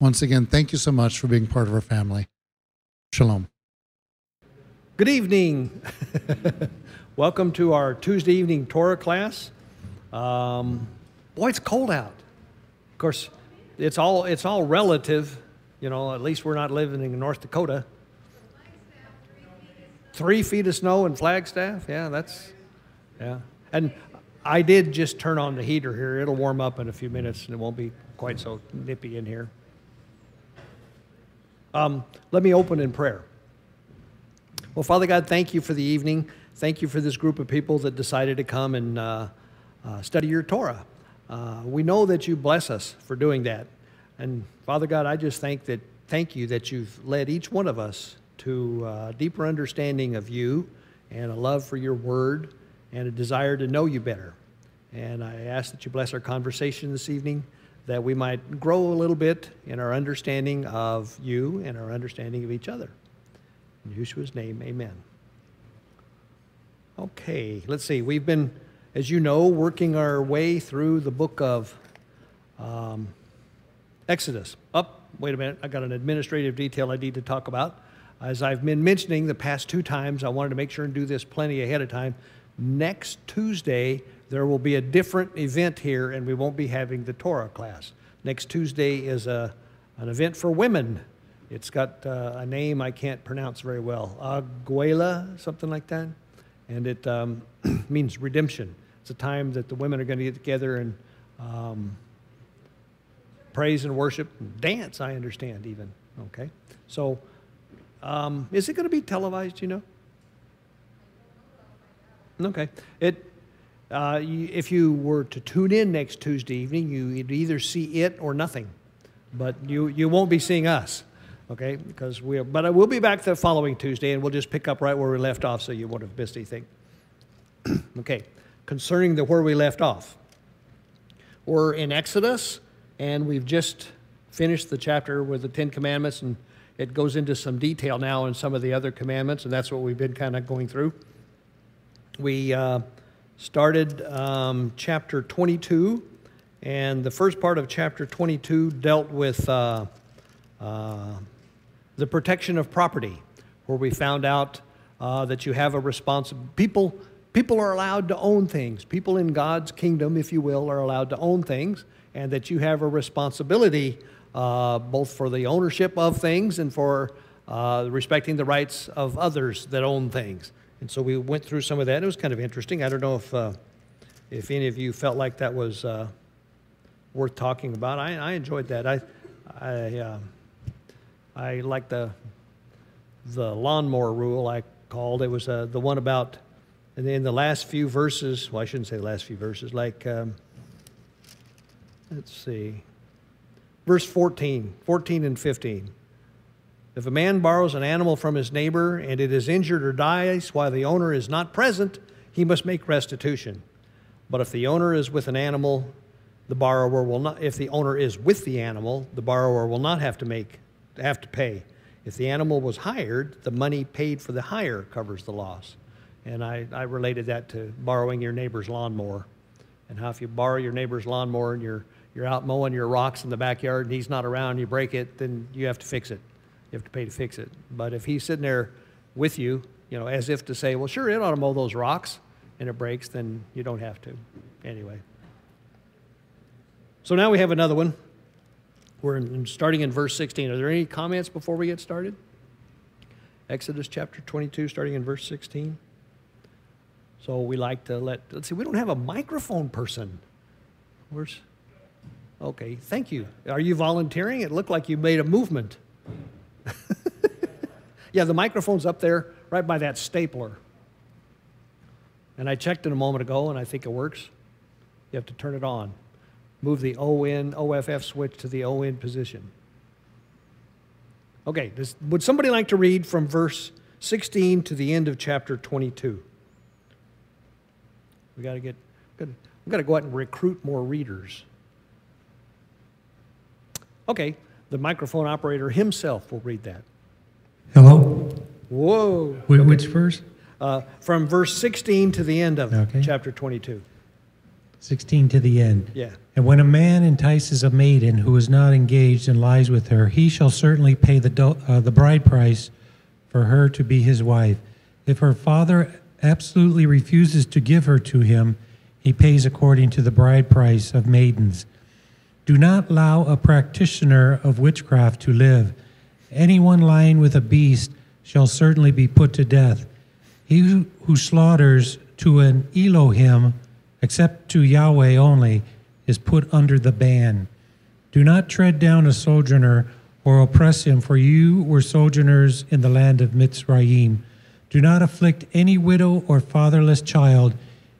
Once again, thank you so much for being part of our family. Shalom. Good evening. Welcome to our Tuesday evening Torah class. Um, boy, it's cold out. Of course, it's all it's all relative. You know, at least we're not living in North Dakota. Three feet of snow in Flagstaff. Yeah, that's yeah. And I did just turn on the heater here. It'll warm up in a few minutes, and it won't be quite so nippy in here. Um, let me open in prayer. Well, Father God, thank you for the evening. Thank you for this group of people that decided to come and uh, uh, study your Torah. Uh, we know that you bless us for doing that. And Father God, I just thank that thank you that you've led each one of us to a deeper understanding of you and a love for your word and a desire to know you better. And I ask that you bless our conversation this evening, that we might grow a little bit in our understanding of you and our understanding of each other. In Yeshua's name, amen. Okay, let's see. We've been, as you know, working our way through the book of um, Exodus. Up, oh, wait a minute, I got an administrative detail I need to talk about. As I've been mentioning the past two times, I wanted to make sure and do this plenty ahead of time. Next Tuesday, there will be a different event here, and we won't be having the Torah class. Next Tuesday is a, an event for women. It's got uh, a name I can't pronounce very well, Aguela, something like that and it um, means redemption. It's a time that the women are going to get together and um, praise and worship, and dance. I understand even. Okay, so um, is it going to be televised? You know. Okay, it. Uh, if you were to tune in next Tuesday evening, you'd either see it or nothing, but you you won't be seeing us okay? Because we, but I will be back the following Tuesday, and we'll just pick up right where we left off, so you won't have missed anything. okay, concerning the where we left off, we're in Exodus, and we've just finished the chapter with the Ten Commandments, and it goes into some detail now in some of the other commandments, and that's what we've been kind of going through. We uh, started um, chapter 22, and the first part of chapter 22 dealt with. Uh, uh, the protection of property, where we found out uh, that you have a responsibility. People, people are allowed to own things. People in God's kingdom, if you will, are allowed to own things, and that you have a responsibility uh, both for the ownership of things and for uh, respecting the rights of others that own things. And so we went through some of that. and It was kind of interesting. I don't know if, uh, if any of you felt like that was uh, worth talking about. I, I enjoyed that. I, I um, I like the the lawnmower rule I called. It was uh, the one about and then the last few verses. Well, I shouldn't say the last few verses. Like, um, let's see, verse 14, 14 and 15. If a man borrows an animal from his neighbor and it is injured or dies while the owner is not present, he must make restitution. But if the owner is with an animal, the borrower will not. If the owner is with the animal, the borrower will not have to make have to pay. If the animal was hired, the money paid for the hire covers the loss. And I, I related that to borrowing your neighbor's lawnmower. And how if you borrow your neighbor's lawnmower and you're, you're out mowing your rocks in the backyard and he's not around, you break it, then you have to fix it. You have to pay to fix it. But if he's sitting there with you, you know, as if to say, well, sure, it ought to mow those rocks, and it breaks, then you don't have to. Anyway. So now we have another one. We're in, starting in verse 16. Are there any comments before we get started? Exodus chapter 22, starting in verse 16. So we like to let, let's see, we don't have a microphone person. Where's, okay, thank you. Are you volunteering? It looked like you made a movement. yeah, the microphone's up there right by that stapler. And I checked it a moment ago and I think it works. You have to turn it on move the ON, OFF switch to the ON position. Okay, this, would somebody like to read from verse 16 to the end of chapter 22? We got to get, we got to go out and recruit more readers. Okay, the microphone operator himself will read that. Hello? Whoa. Wh- Okay. Which verse? Uh, from verse 16 to the end of Okay. chapter 22. 16 to the end. Yeah. And when a man entices a maiden who is not engaged and lies with her, he shall certainly pay the, uh, the bride price for her to be his wife. If her father absolutely refuses to give her to him, he pays according to the bride price of maidens. Do not allow a practitioner of witchcraft to live. Anyone lying with a beast shall certainly be put to death. He who- slaughters to an Elohim, except to Yahweh only, is put under the ban. Do not tread down a sojourner or oppress him, for you were sojourners in the land of Mitzrayim. Do not afflict any widow or fatherless child.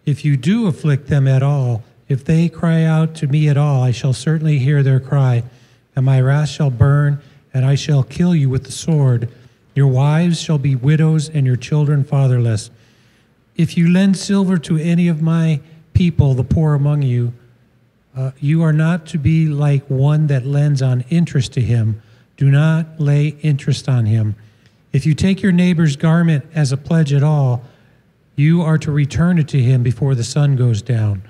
If you do afflict them at all, if they cry out to me at all, I shall certainly hear their cry, and my wrath shall burn, and I shall kill you with the sword. Your wives shall be widows, and your children fatherless. If you lend silver to any of my people, the poor among you, uh, you are not to be like one that lends on interest to him. Do not lay interest on him. If you take your neighbor's garment as a pledge at all, you are to return it to him before the sun goes down.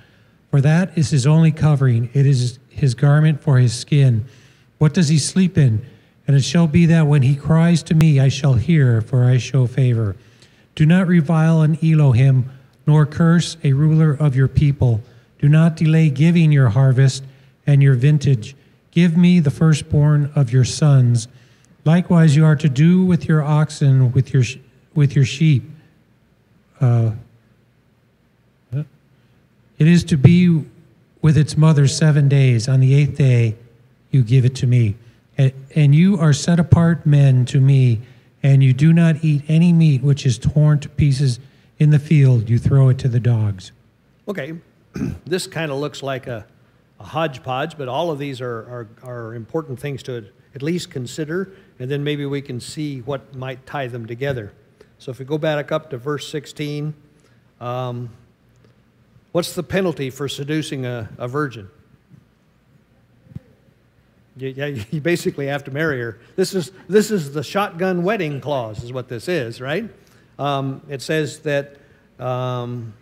For that is his only covering, it is his garment for his skin. What does he sleep in? And it shall be that when he cries to me, I shall hear, for I show favor. Do not revile an Elohim, nor curse a ruler of your people. Do not delay giving your harvest and your vintage. Give me the firstborn of your sons. Likewise, you are to do with your oxen, with your with your sheep. Uh, it is to be with its mother seven days. On the eighth day, you give it to me. And, you are set apart men to me, and you do not eat any meat which is torn to pieces in the field. You throw it to the dogs. Okay, this kind of looks like a, a hodgepodge, but all of these are, are, are important things to at least consider, and then maybe we can see what might tie them together. So if we go back up to verse 16, um, what's the penalty for seducing a, a virgin? You, yeah, you basically have to marry her. This is, this is the shotgun wedding clause, is what this is, right? Um, it says that um,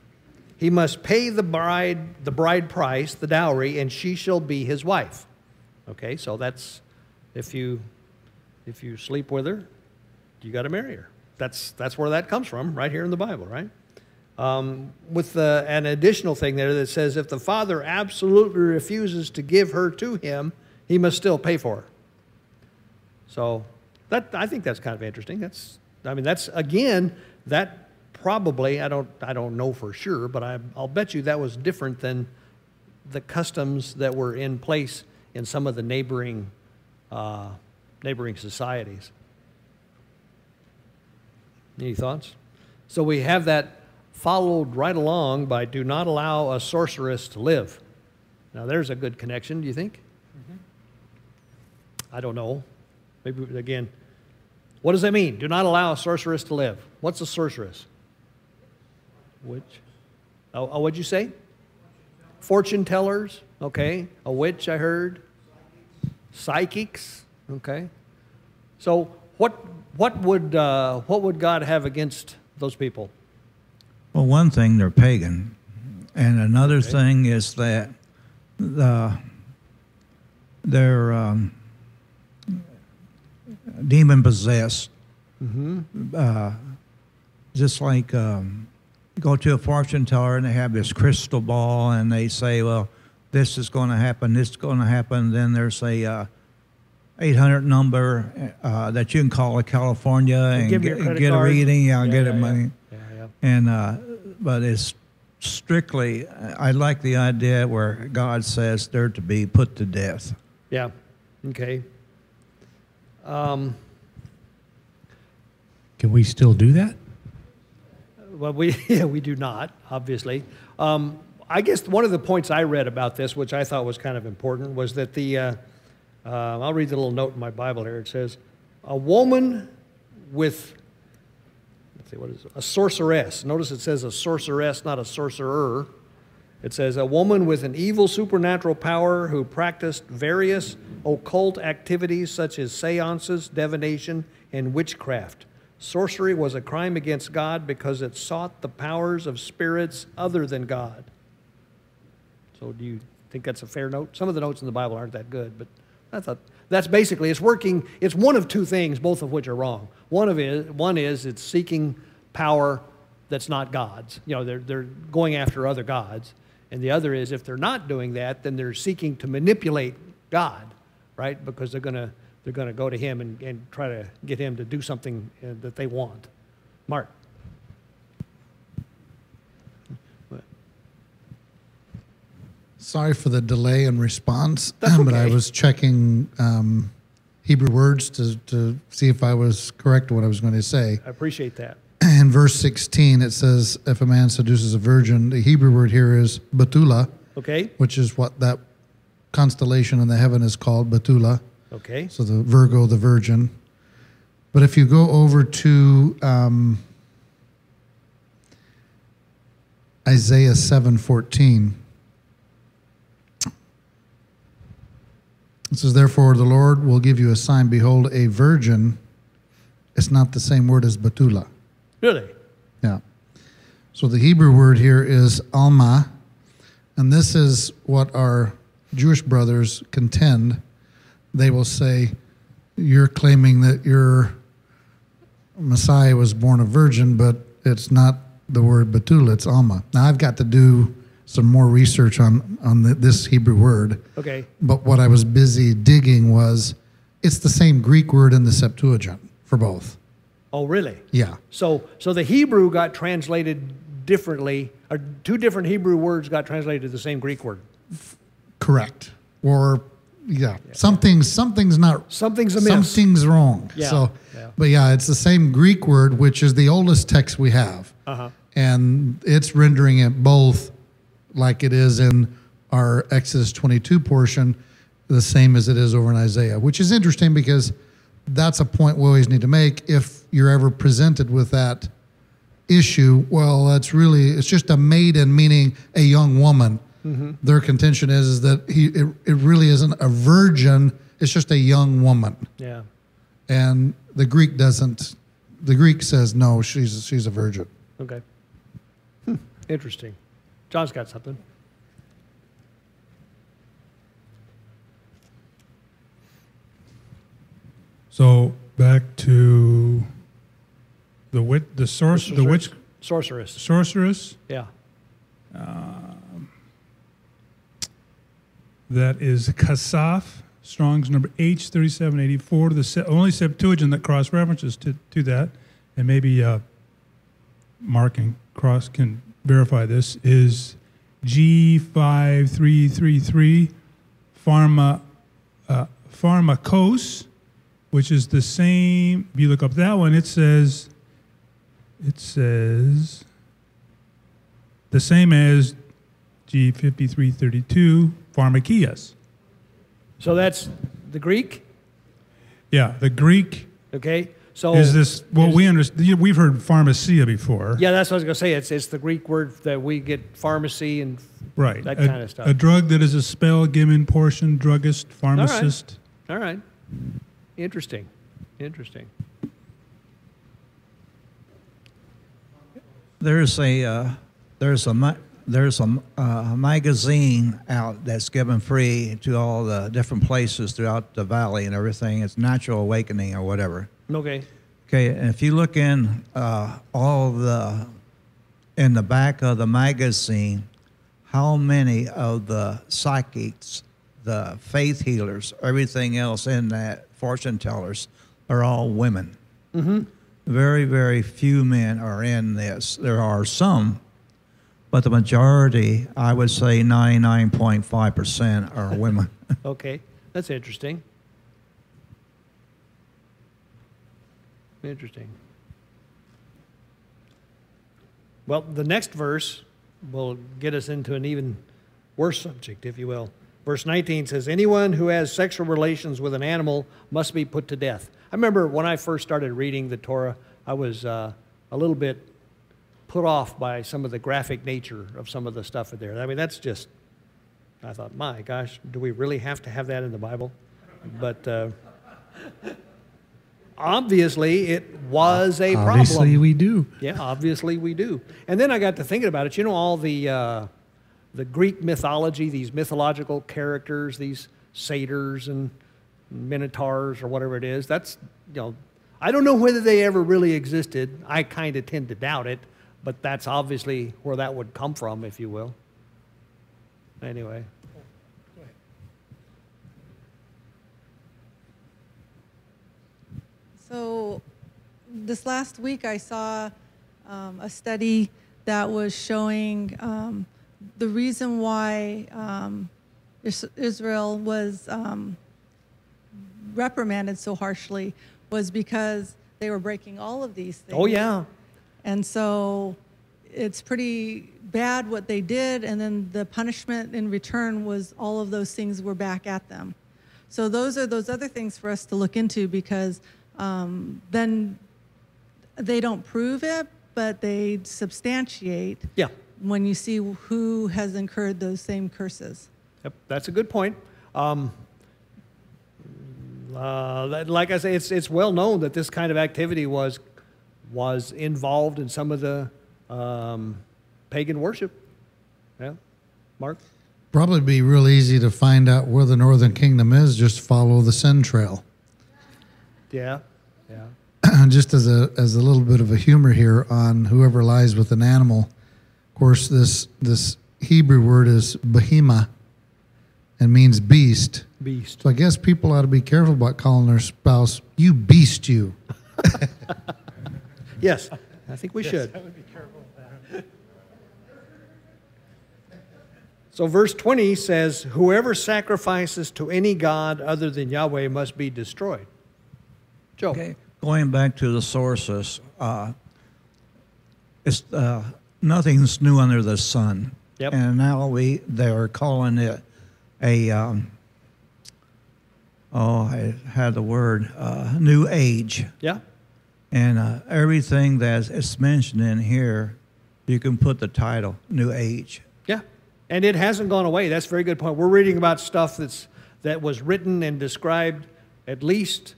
he must pay the bride the bride price, the dowry, and she shall be his wife. Okay, so that's if you if you sleep with her, you got to marry her. That's that's where that comes from, right here in the Bible, right? Um, with the, an additional thing there that says if the father absolutely refuses to give her to him, he must still pay for her. So that I think that's kind of interesting. That's I mean that's again that probably I don't I don't know for sure, but I, I'll bet you that was different than the customs that were in place in some of the neighboring uh, neighboring societies. Any thoughts? So we have that followed right along by do not allow a sorceress to live. Now there's a good connection, do you think? I don't know. Maybe again, what does that mean? Do not allow a sorceress to live. What's a sorceress? Witch. Oh, oh what'd you say? Fortune tellers. Okay. A witch, I heard. Psychics. Okay. So what what would uh, what would God have against those people? Well, one thing they're pagan, and another thing is that the they're um, demon possessed. Uh, just like um, go to a fortune teller and they have this crystal ball and they say, well, this is going to happen, this is going to happen. Then there's a uh, 800 number uh, that you can call to California and give get, get a reading. Yeah, Yeah, get yeah. money. Yeah, yeah. And uh, but it's strictly. I like the idea where God says they're to be put to death. Yeah. Okay. Um, Can we still do that? Well, we, yeah, we do not, obviously. Um, I guess one of the points I read about this, which I thought was kind of important, was that the, uh, uh, I'll read the little note in my Bible here. It says, a woman with, let's see, what is it? A sorceress. Notice it says a sorceress, not a sorcerer. It says, a woman with an evil supernatural power who practiced various occult activities such as seances, divination, and witchcraft. Sorcery was a crime against God because it sought the powers of spirits other than God. So, do you think that's a fair note? Some of the notes in the Bible aren't that good, but I thought that's basically it's working. It's one of two things, both of which are wrong. One of is one is it's seeking power that's not God's. You know, they're they're going after other gods, and the other is if they're not doing that, then they're seeking to manipulate God, right? Because they're gonna they're gonna go to Him and, and try to get Him to do something uh, that they want. Mark. Sorry for the delay in response, That's but I was checking um, Hebrew words to, to see if I was correct what I was going to say. I appreciate that. In verse 16, it says, If a man seduces a virgin, the Hebrew word here is Betula, Okay. which is what that constellation in the heaven is called, Betula. Okay. So the Virgo, the virgin. But if you go over to um, Isaiah 7:14, it says, "Therefore the Lord will give you a sign. Behold, a virgin." It's not the same word as Betula. Really? Yeah. So the Hebrew word here is alma, and this is what our Jewish brothers contend. They will say, You're claiming that your Messiah was born a virgin, but it's not the word Betula, it's alma. Now I've got to do some more research on, on the, this Hebrew word, Okay. but what I was busy digging was it's the same Greek word in the Septuagint for both. Oh, really? Yeah. So, so the Hebrew got translated differently, or two different Hebrew words got translated to the same Greek word. Correct. Or yeah, something's something's not Something's amiss. something's wrong. Yeah, So, yeah. but yeah, it's the same Greek word, which is the oldest text we have, Uh-huh. and it's rendering it both like it is in our Exodus 22 portion, the same as it is over in Isaiah, which is interesting because that's a point we always need to make if you're ever presented with that issue. Well, that's really it's just a maiden, meaning a young woman. Their contention is, is that he it, it really isn't a virgin; it's just a young woman. Yeah. And the Greek doesn't. The Greek says no, she's she's a virgin. Okay. Hmm. Interesting. John's got something. So back to the wit, the source, the witch, Sorceress. sorceress. Yeah. That is Kasaf, Strong's number H thirty seven eighty four. The se- only Septuagint that cross references to, to that, and maybe uh, Mark and Cross can verify this is G five three three three, Pharma, uh, Pharmacos, which is the same. If you look up that one, it says, it says the same as G fifty three thirty two, Pharmakias. So that's the Greek. Yeah, the Greek Okay. So is this. Well, we understand. We've heard pharmacia before. Yeah, that's what I was gonna say. It's it's the Greek word that we get pharmacy and right. that a, kind of stuff. A drug that is a spell given portion, druggist, pharmacist. All right. All right. Interesting. Interesting. There's a uh, there's a there's a, uh, a magazine out that's given free to all the different places throughout the valley and everything. It's Natural Awakening or whatever. Okay. Okay, and if you look in uh, all the in the back of the magazine, how many of the psychics, the faith healers, everything else in that fortune tellers are all women. Mm-hmm. Very, very few men are in this. There are some, but the majority, I would say 99.5%, are women. Okay. That's interesting. Interesting. Well, the next verse will get us into an even worse subject, if you will. Verse 19 says, Anyone who has sexual relations with an animal must be put to death. I remember when I first started reading the Torah, I was uh, a little bit put off by some of the graphic nature of some of the stuff in there. I mean, that's just, I thought, my gosh, do we really have to have that in the Bible? But uh, obviously, it was a problem. Obviously, we do. Yeah, obviously we do. And then I got to thinking about it. You know, all the uh, the Greek mythology, these mythological characters, these satyrs and minotaurs or whatever it is. That's you know, I don't know whether they ever really existed. I kind of tend to doubt it, but that's obviously where that would come from, if you will. Anyway. So, this last week I saw um, a study that was showing um, the reason why um, Israel was um, reprimanded so harshly was because they were breaking all of these things. Oh yeah. And so it's pretty bad what they did, and then the punishment in return was all of those things were back at them. So those are those other things for us to look into because um, then they don't prove it, but they substantiate Yeah. when you see who has incurred those same curses. Yep, that's a good point. Um, uh, like I say, it's, it's well known that this kind of activity was, was involved in some of the um, pagan worship. Yeah, Mark? Probably be real easy to find out where the Northern Kingdom is. Just follow the Sin Trail. Yeah, yeah. just as a as a little bit of a humor here on whoever lies with an animal. Of course, this this Hebrew word is behema, and means beast. Beast. So I guess people ought to be careful about calling their spouse "you beast, you." Yes, I think we should. I would be careful So, verse 20 says, Whoever sacrifices to any god other than Yahweh must be destroyed. Joe. Okay, going back to the sources, uh, it's uh, nothing's new under the sun. Yep. And now we they're calling it a um, oh I had the word uh, new age, Yeah? and uh, everything that is mentioned in here, you can put the title new age. Yeah, and it hasn't gone away. That's a very good point. We're reading about stuff that's that was written and described at least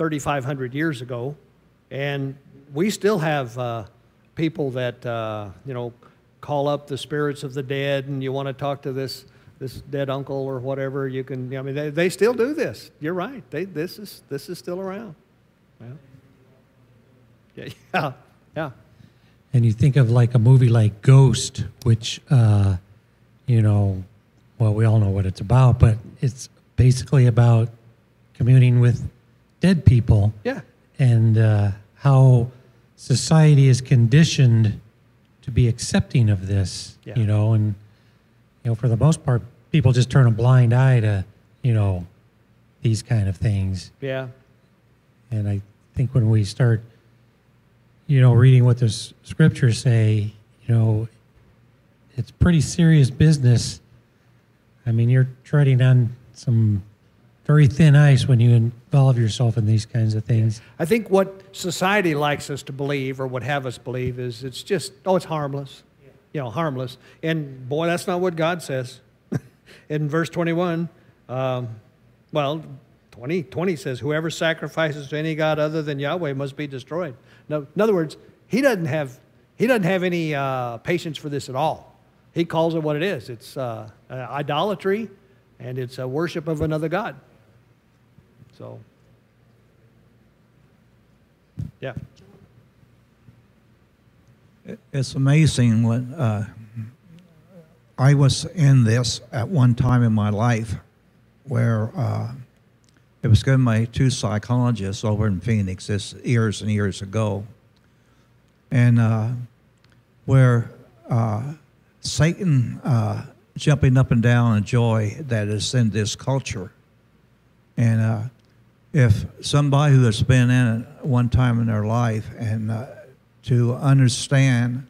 3,500 years ago, and we still have uh, people that uh, you know call up the spirits of the dead, and you want to talk to this this dead uncle or whatever. You can. I mean, they, they still do this. You're right. They this is this is still around. Yeah. Yeah. Yeah. And you think of like a movie like Ghost, which, uh, you know, well, we all know what it's about, but it's basically about communing with dead people Yeah. and uh, how society is conditioned to be accepting of this, Yeah. you know, and, you know, for the most part, people just turn a blind eye to, you know, these kind of things. Yeah. And I think when we start, you know, reading what the scriptures say, you know, it's pretty serious business. I mean, you're treading on some very thin ice when you involve yourself in these kinds of things. I think what society likes us to believe or would have us believe is it's just, oh, it's harmless. You know, harmless. And boy, that's not what God says. In verse 21, um, well, 20, 20 says, whoever sacrifices to any God other than Yahweh must be destroyed. No, in other words, he doesn't have, he doesn't have any uh, patience for this at all. He calls it what it is. It's uh, uh, idolatry and it's a worship of another God. So, yeah. It's amazing when uh, I was in this at one time in my life where uh, it was given by two psychologists over in Phoenix this years and years ago. And uh, where uh, Satan uh, jumping up and down in joy that is in this culture. And uh, if somebody who has been in it one time in their life and uh, to understand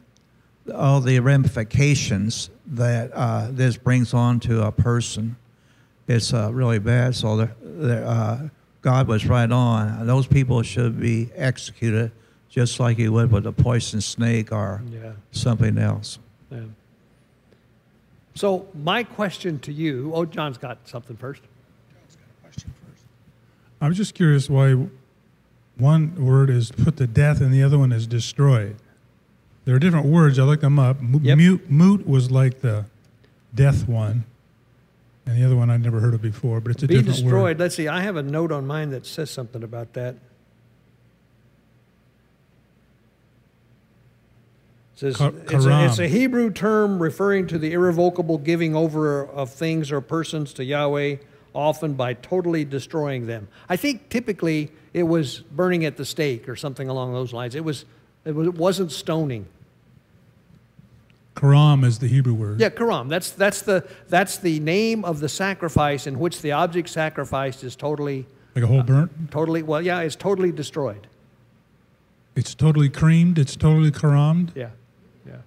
all the ramifications that uh, this brings on to a person, it's uh, really bad. So they're, they're, uh, God was right on. Those people should be executed just like you would with a poison snake or Yeah. something else. Yeah. So my question to you, oh, John's got something first. I'm just curious why one word is put to death and the other one is destroyed. There are different words. I looked them up. M- Yep. Mute, moot was like the death one, and the other one I'd never heard of before. But it's a Be different destroyed. word. Let's see. I have a note on mine that says something about that. It says Ka- it's, a, it's a. Hebrew term referring to the irrevocable giving over of things or persons to Yahweh, often by totally destroying them. I think typically it was burning at the stake or something along those lines. It was. It, was, it wasn't stoning. Karam is the Hebrew word. Yeah, karam. That's that's the that's the name of the sacrifice in which the object sacrificed is totally Like a whole uh, burnt. Totally, well, yeah, it's totally destroyed. It's totally creamed. It's totally karammed. Yeah, yeah.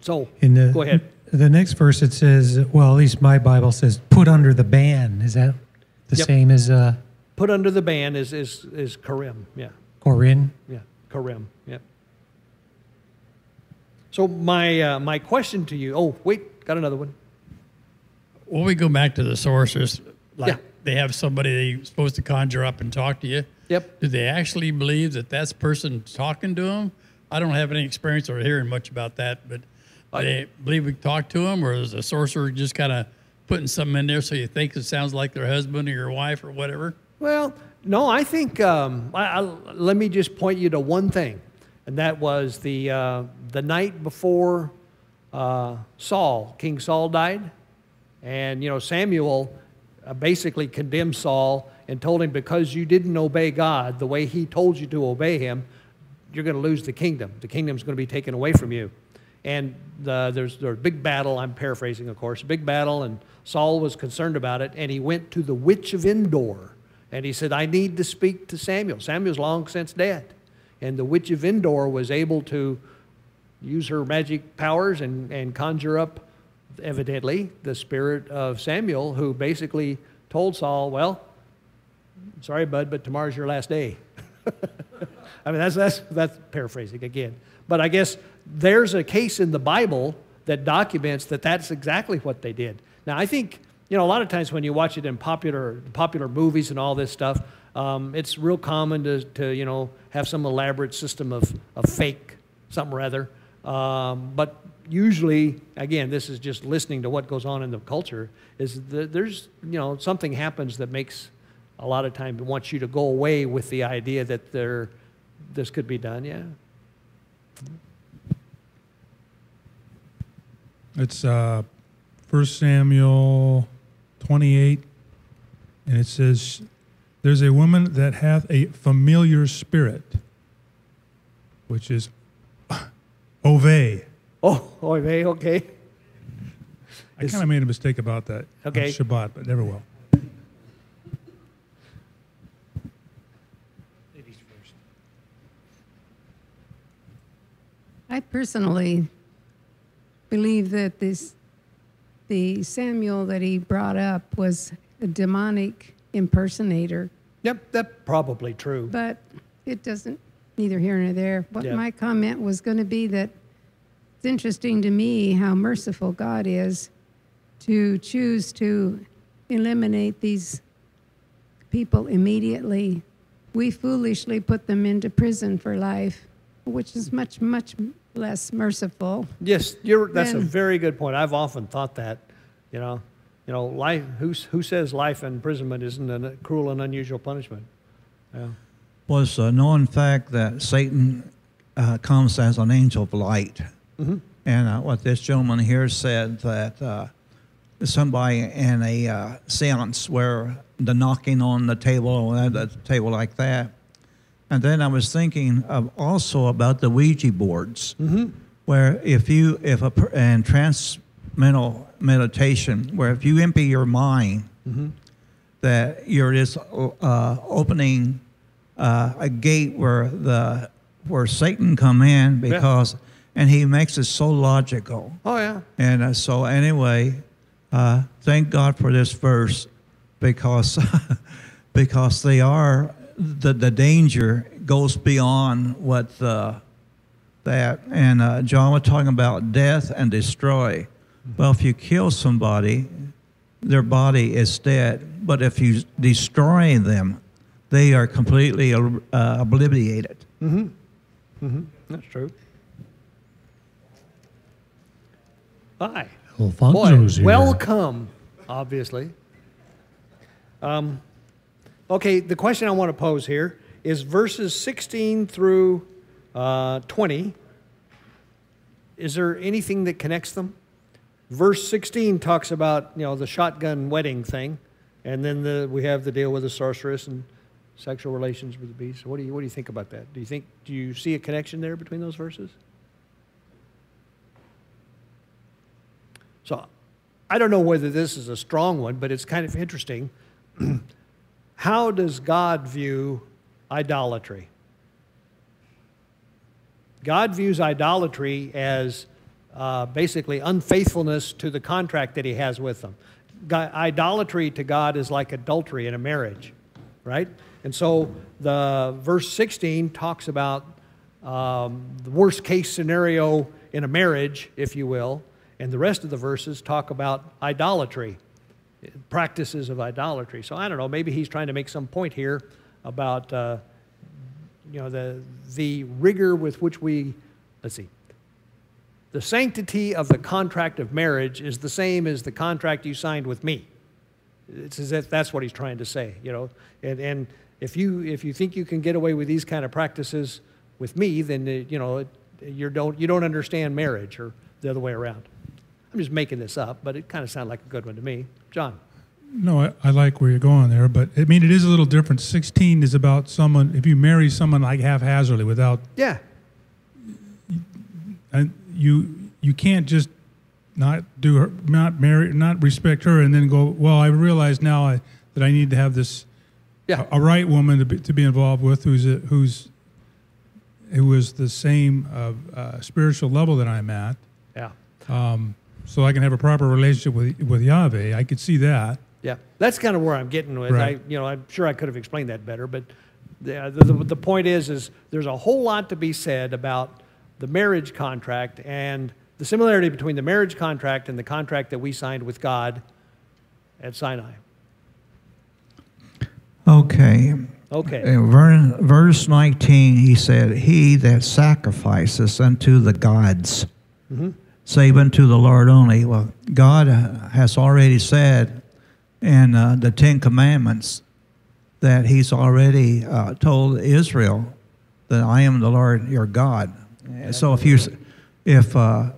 So, In the, go ahead. The next verse it says, well, at least my Bible says, put under the ban. Is that the Yep. same as uh, Put under the ban is is is karim. Yeah, Corinne? yeah, karim. Yeah. So my uh, my question to you. Oh, wait, got another one. When we go back to the sorcerers. Like Yeah. they have somebody they're supposed to conjure up and talk to you. Yep. Do they actually believe that that's person talking to them? I don't have any experience or hearing much about that, but I- they believe we talk to them, or is the sorcerer just kind of putting something in there so you think it sounds like their husband or your wife or whatever? Well, no, I think um, I, I, let me just point you to one thing, and that was the uh, the night before uh, Saul, King Saul died, and you know Samuel uh, basically condemned Saul and told him because you didn't obey God the way He told you to obey Him, you're going to lose the kingdom. The kingdom's going to be taken away from you. And the, there's, there's a big battle, I'm paraphrasing, of course, big battle, and Saul was concerned about it, and he went to the witch of Endor, and he said, I need to speak to Samuel. Samuel's long since dead. And the witch of Endor was able to use her magic powers and, and conjure up, evidently, the spirit of Samuel, who basically told Saul, Well, sorry, bud, but tomorrow's your last day. I mean, that's, that's, that's paraphrasing again. But I guess there's a case in the Bible that documents that that's exactly what they did. Now, I think, you know, a lot of times when you watch it in popular, popular movies and all this stuff, um, it's real common to, to, you know, have some elaborate system of, of fake something or other. Um, but usually, again, this is just listening to what goes on in the culture, is that there's, you know, something happens that makes a lot of time wants you to go away with the idea that there, this could be done. Yeah. It's uh, 1 Samuel 28, and it says, There's a woman that hath a familiar spirit, which is Ove. Oh, okay, okay. I kind of made a mistake about that on Okay. Shabbat, but never will. I personally believe that this, the Samuel that he brought up was a demonic impersonator, Yep, that's probably true. but it doesn't, neither here nor there. What Yeah. my comment was going to be that it's interesting to me how merciful God is to choose to eliminate these people immediately. We foolishly put them into prison for life, which is much, much less merciful. Yes, you're, that's a very good point. I've often thought that, you know, you know, life, who's, who says life imprisonment isn't a cruel and unusual punishment? Yeah. was a known fact that Satan uh, comes as an angel of light. And uh, what this gentleman here said that uh, somebody in a uh, seance where the knocking on the table, the table like that. And then I was thinking of also about the Ouija boards, where if you, if a, and transmental meditation, where if you empty your mind, that you're just uh, opening uh, a gate where the where Satan come in because and he makes it so logical. Oh, yeah. And uh, so anyway, uh, thank God for this verse because because they are the the danger goes beyond what the that and uh, John was talking about death and destroy. Well, if you kill somebody, their body is dead. But if you destroy them, they are completely uh, obliterated. That's true. Hi. Boy, here. welcome, obviously. Um, okay, the question I want to pose here is verses 16 through uh, 20. Is there anything that connects them? Verse 16 talks about, you know, the shotgun wedding thing, and then the, we have the deal with the sorceress and sexual relations with the beast. What do you, what do you think about that? Do you think, do you see a connection there between those verses? So I don't know whether this is a strong one, but it's kind of interesting. How does God view idolatry? God views idolatry as uh, basically unfaithfulness to the contract that he has with them. God, idolatry to God is like adultery in a marriage, right? And so the verse 16 talks about um, the worst case scenario in a marriage, if you will, and the rest of the verses talk about idolatry, practices of idolatry. So I don't know, maybe he's trying to make some point here about uh, you know the the rigor with which we let's see. The sanctity of the contract of marriage is the same as the contract you signed with me. It's as if that's what he's trying to say you know? And and if you if you think you can get away with these kind of practices with me then uh, you know you don't you don't understand marriage or the other way around i'm just making this up but it kind of sounded like a good one to me. John? No, I, I like where you're going there, but I mean, it is a little different. 16 is about someone, if you marry someone like haphazardly without, yeah. And you, you can't just not do her, not marry, not respect her and then go, well, I realize now I, that I need to have this, yeah. a, a right woman to be, to be involved with who's, a, who's, who is the same uh, uh, spiritual level that I'm at. yeah So I can have a proper relationship with, with Yahweh. I could see that. Yeah, that's kind of where I'm getting with. Right. I, you know, I'm sure I could have explained that better, but uh, the, the, the point is, is there's a whole lot to be said about the marriage contract and the similarity between the marriage contract and the contract that we signed with God at Sinai. Okay. Okay. In verse 19, he said, He that sacrifices unto the gods, mm-hmm. Save unto the Lord only. Well, God has already said in uh, the Ten Commandments that He's already uh, told Israel that I am the Lord your God. So if you if uh,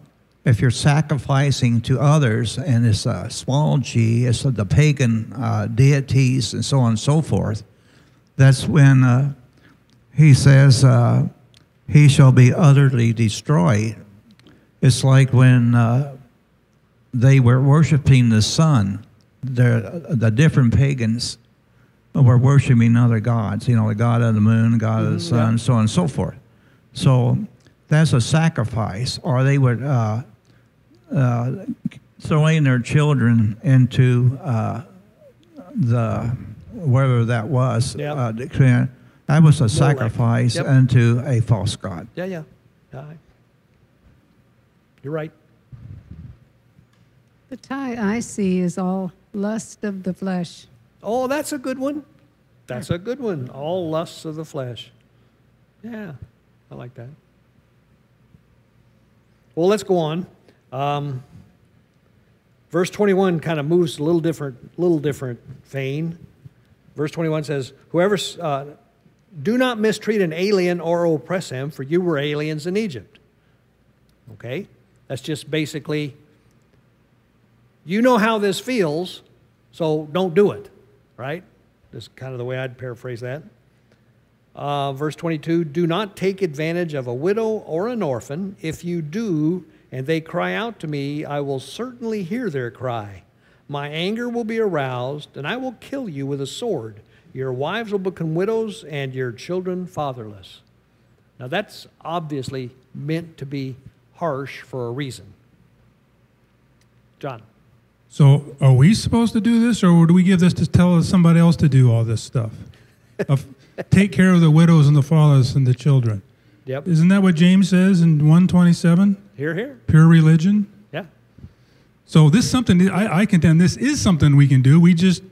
if you're sacrificing to others and it's a small g, it's the pagan uh, deities and so on and so forth, that's when uh, he says uh, he shall be utterly destroyed. It's like when uh, they were worshiping the sun. The, the different pagans were worshiping other gods, you know, the god of the moon, the god of the sun, so on and so forth. So that's a sacrifice, or they would uh, uh, throwing their children into uh, the wherever that was. Yep. Uh, that was a sacrifice Yep. unto a false god. Yeah, yeah. Yeah. You're right. The tie I see is all lust of the flesh. Oh, that's a good one. That's a good one. All lusts of the flesh. Yeah, I like that. Well, let's go on. Um, verse 21 kind of moves a little different, little different vein. Verse 21 says, "Whoever uh, do not mistreat an alien or oppress him, for you were aliens in Egypt." Okay, that's just basically, you know how this feels, so don't do it, right? That's kind of the way I'd paraphrase that. Uh, verse 22 Do not take advantage of a widow or an orphan. If you do, and they cry out to me, I will certainly hear their cry. My anger will be aroused, and I will kill you with a sword. Your wives will become widows, and your children fatherless. Now, that's obviously meant to be harsh for a reason. John. So are we supposed to do this, or do we give this to tell somebody else to do all this stuff? Of, take care of the widows and the fatherless and the children. Yep. Isn't that what James says in 127? Here, here. Pure religion? Yeah. So this is something I, I contend this is something we can do. We just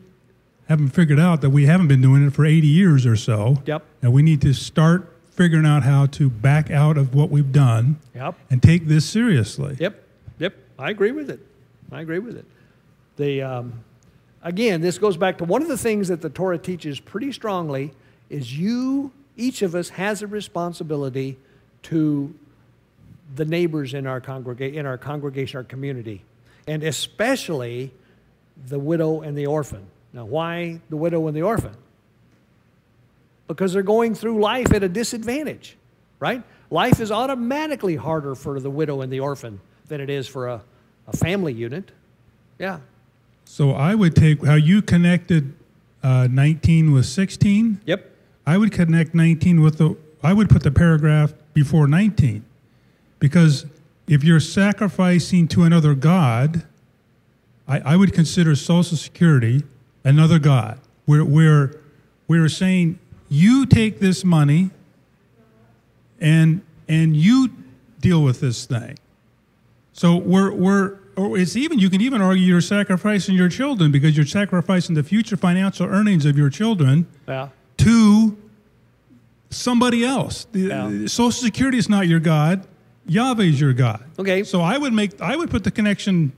haven't figured out that we haven't been doing it for 80 years or so. Yep. And we need to start figuring out how to back out of what we've done Yep. and take this seriously. Yep, yep, I agree with it. I agree with it. The, um, again, this goes back to one of the things that the Torah teaches pretty strongly is you, each of us has a responsibility to the neighbors in our, congrega- in our congregation, our community, and especially the widow and the orphan. Now, why the widow and the orphan? Because they're going through life at a disadvantage, right? Life is automatically harder for the widow and the orphan than it is for a, a family unit. Yeah. So I would take how you connected uh, 19 with 16. Yep. I would connect 19 with the, I would put the paragraph before 19. Because if you're sacrificing to another God, I, I would consider Social Security another God. Where, where we're saying, you take this money and, and you deal with this thing. So we're, we're, or it's even, you can even argue you're sacrificing your children because you're sacrificing the future financial earnings of your children Yeah. to somebody else. Yeah. Social Security is not your God. Yahweh is your God. Okay. So I would make, I would put the connection.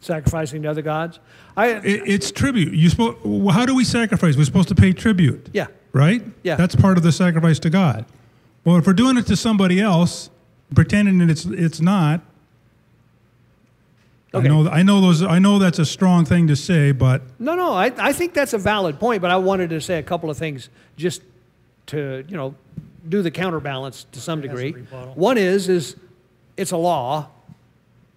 Sacrificing to other gods. I, It, it's tribute. You supposed. How do we sacrifice? We're supposed to pay tribute. yeah. Right. Yeah. That's part of the sacrifice to God. Well, if we're doing it to somebody else, pretending that it's it's not. Okay. I know. I know those. I know that's a strong thing to say, but No, no, I, I think that's a valid point, but I wanted to say a couple of things just to, you know, do the counterbalance to some degree. One is, is it's a law,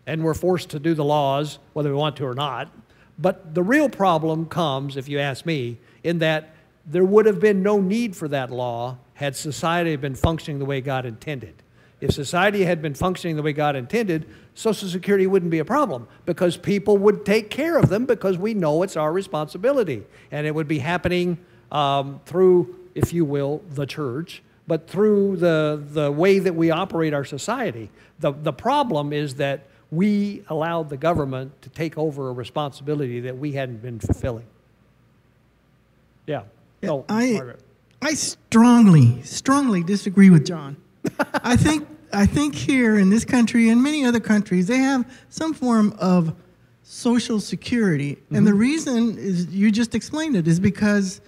and we're forced to do the laws whether we want to or not. But the real problem comes, if you ask me, in that there would have been no need for that law had society been functioning the way God intended. If society had been functioning the way God intended, Social Security wouldn't be a problem because people would take care of them because we know it's our responsibility. And it would be happening um, through, if you will, the church, but through the, the way that we operate our society. The, the problem is that we allowed the government to take over a responsibility that we hadn't been fulfilling. Yeah. No, I, Margaret. I strongly, strongly disagree with John. I think I think here in this country and many other countries they have some form of social security, and the reason is you just explained it is because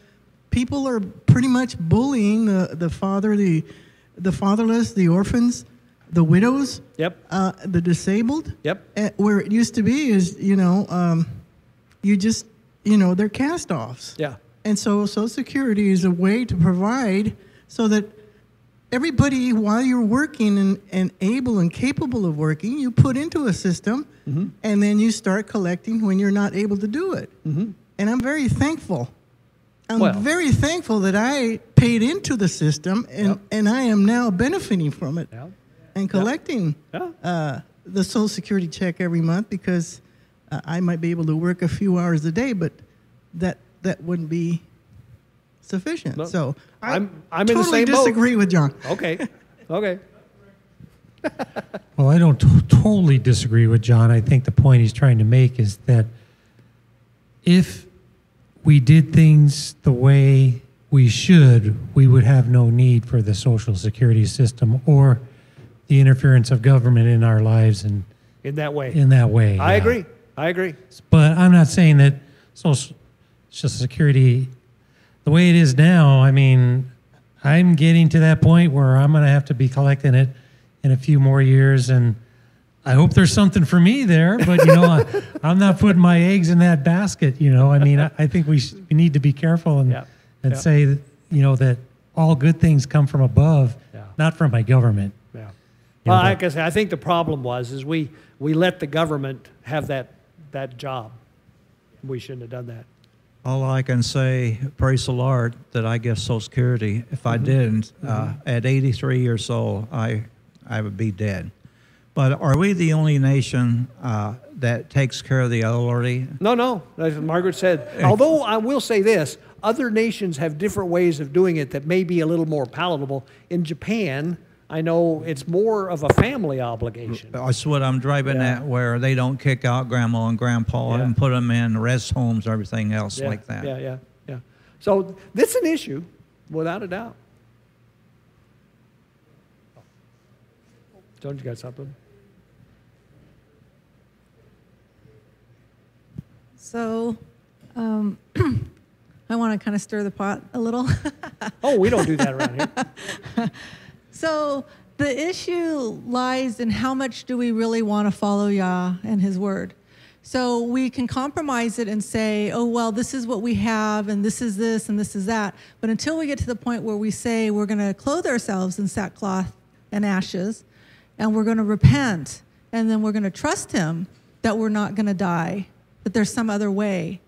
people are pretty much bullying the, the father, the the fatherless, the orphans, the widows, Yep. uh, the disabled. Yep. Uh, where it used to be is you know um, you just you know they're cast offs. Yeah. And so Social Security is a way to provide so that everybody, while you're working and, and able and capable of working, you put into a system and then you start collecting when you're not able to do it. And I'm very thankful. I'm Well- very thankful that I paid into the system and, Yep. and I am now benefiting from it Yeah. and collecting Yeah. uh, the Social Security check every month because uh, I might be able to work a few hours a day, but that that wouldn't be sufficient. No, so I I'm- I'm in the totally same boat. disagree with John. Okay. Okay. Well, I don't t- totally disagree with John. I think the point he's trying to make is that if we did things the way we should, we would have no need for the social security system or the interference of government in our lives and In that way. in that way. I yeah. agree. I agree. But I'm not saying that social, social security, the way it is now, I mean, I'm getting to that point where I'm going to have to be collecting it in a few more years. And I hope there's something for me there. But, you know, I, I'm not putting my eggs in that basket. You know, I mean, I, I think we, sh- we need to be careful and, Yeah. and Yeah. say, that, you know, that all good things come from above, Yeah. not from my government. Yeah. You Well, know, like I say, I think the problem was is we we let the government have that that job. We shouldn't have done that. All I can say, praise the Lord, that I get Social Security. If I didn't, uh, at 83 years old, I, I would be dead. But are we the only nation uh, that takes care of the elderly? No, no. As Margaret said, although I will say this, other nations have different ways of doing it that may be a little more palatable. In Japan, I know it's more of a family obligation. That's what I'm driving Yeah. at, where they don't kick out grandma and grandpa Yeah. and put them in rest homes or everything else yeah, like that. Yeah, yeah, yeah. So this is an issue, without a doubt. John, you got something? So, um, I want to kind of stir the pot a little. Oh, we don't do that around here. so, the issue lies in how much do we really want to follow Yah and His Word. So, we can compromise it and say, oh, well, this is what we have, and this is this, and this is that. But until we get to the point where we say we're going to clothe ourselves in sackcloth and ashes, and we're going to repent, and then we're going to trust Him that we're not going to die, that there's some other way,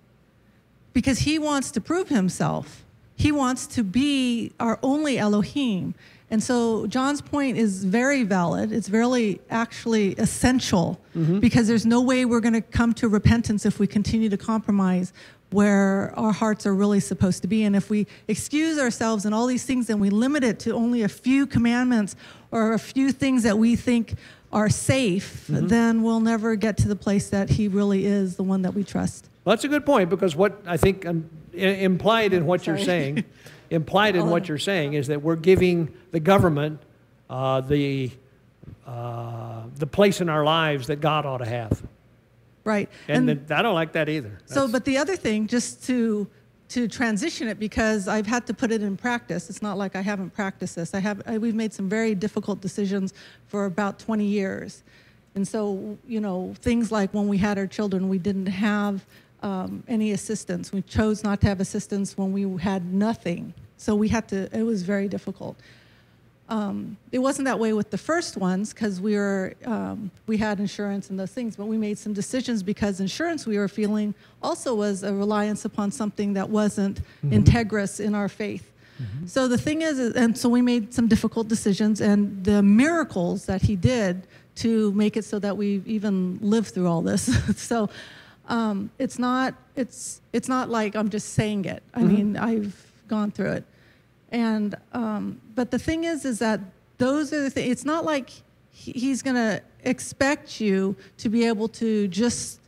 because he wants to prove himself. He wants to be our only Elohim. And so John's point is very valid. It's very actually essential because there's no way we're going to come to repentance if we continue to compromise where our hearts are really supposed to be. And if we excuse ourselves and all these things and we limit it to only a few commandments or a few things that we think are safe, then we'll never get to the place that he really is the one that we trust. Well, that's a good point because what I think um, implied in what you're saying, implied in what you're saying is that we're giving the government uh, the uh, the place in our lives that God ought to have, Right. and, then I don't like that either. So, That's- but the other thing, just to to transition it, because I've had to put it in practice. It's not like I haven't practiced this. I have. I, we've made some very difficult decisions for about 20 years, and so you know things like when we had our children, we didn't have um, any assistance. We chose not to have assistance when we had nothing. So we had to. It was very difficult. Um, it wasn't that way with the first ones because we were um, we had insurance and those things, but we made some decisions because insurance we were feeling also was a reliance upon something that wasn't integrous in our faith. So the thing is, is- and so we made some difficult decisions, and the miracles that he did to make it so that we even lived through all this. so um, it's not it's it's not like I'm just saying it. I mean, I've gone through it. And um, but the thing is, is that those are the things. It's not like he- he's going to expect you to be able to just,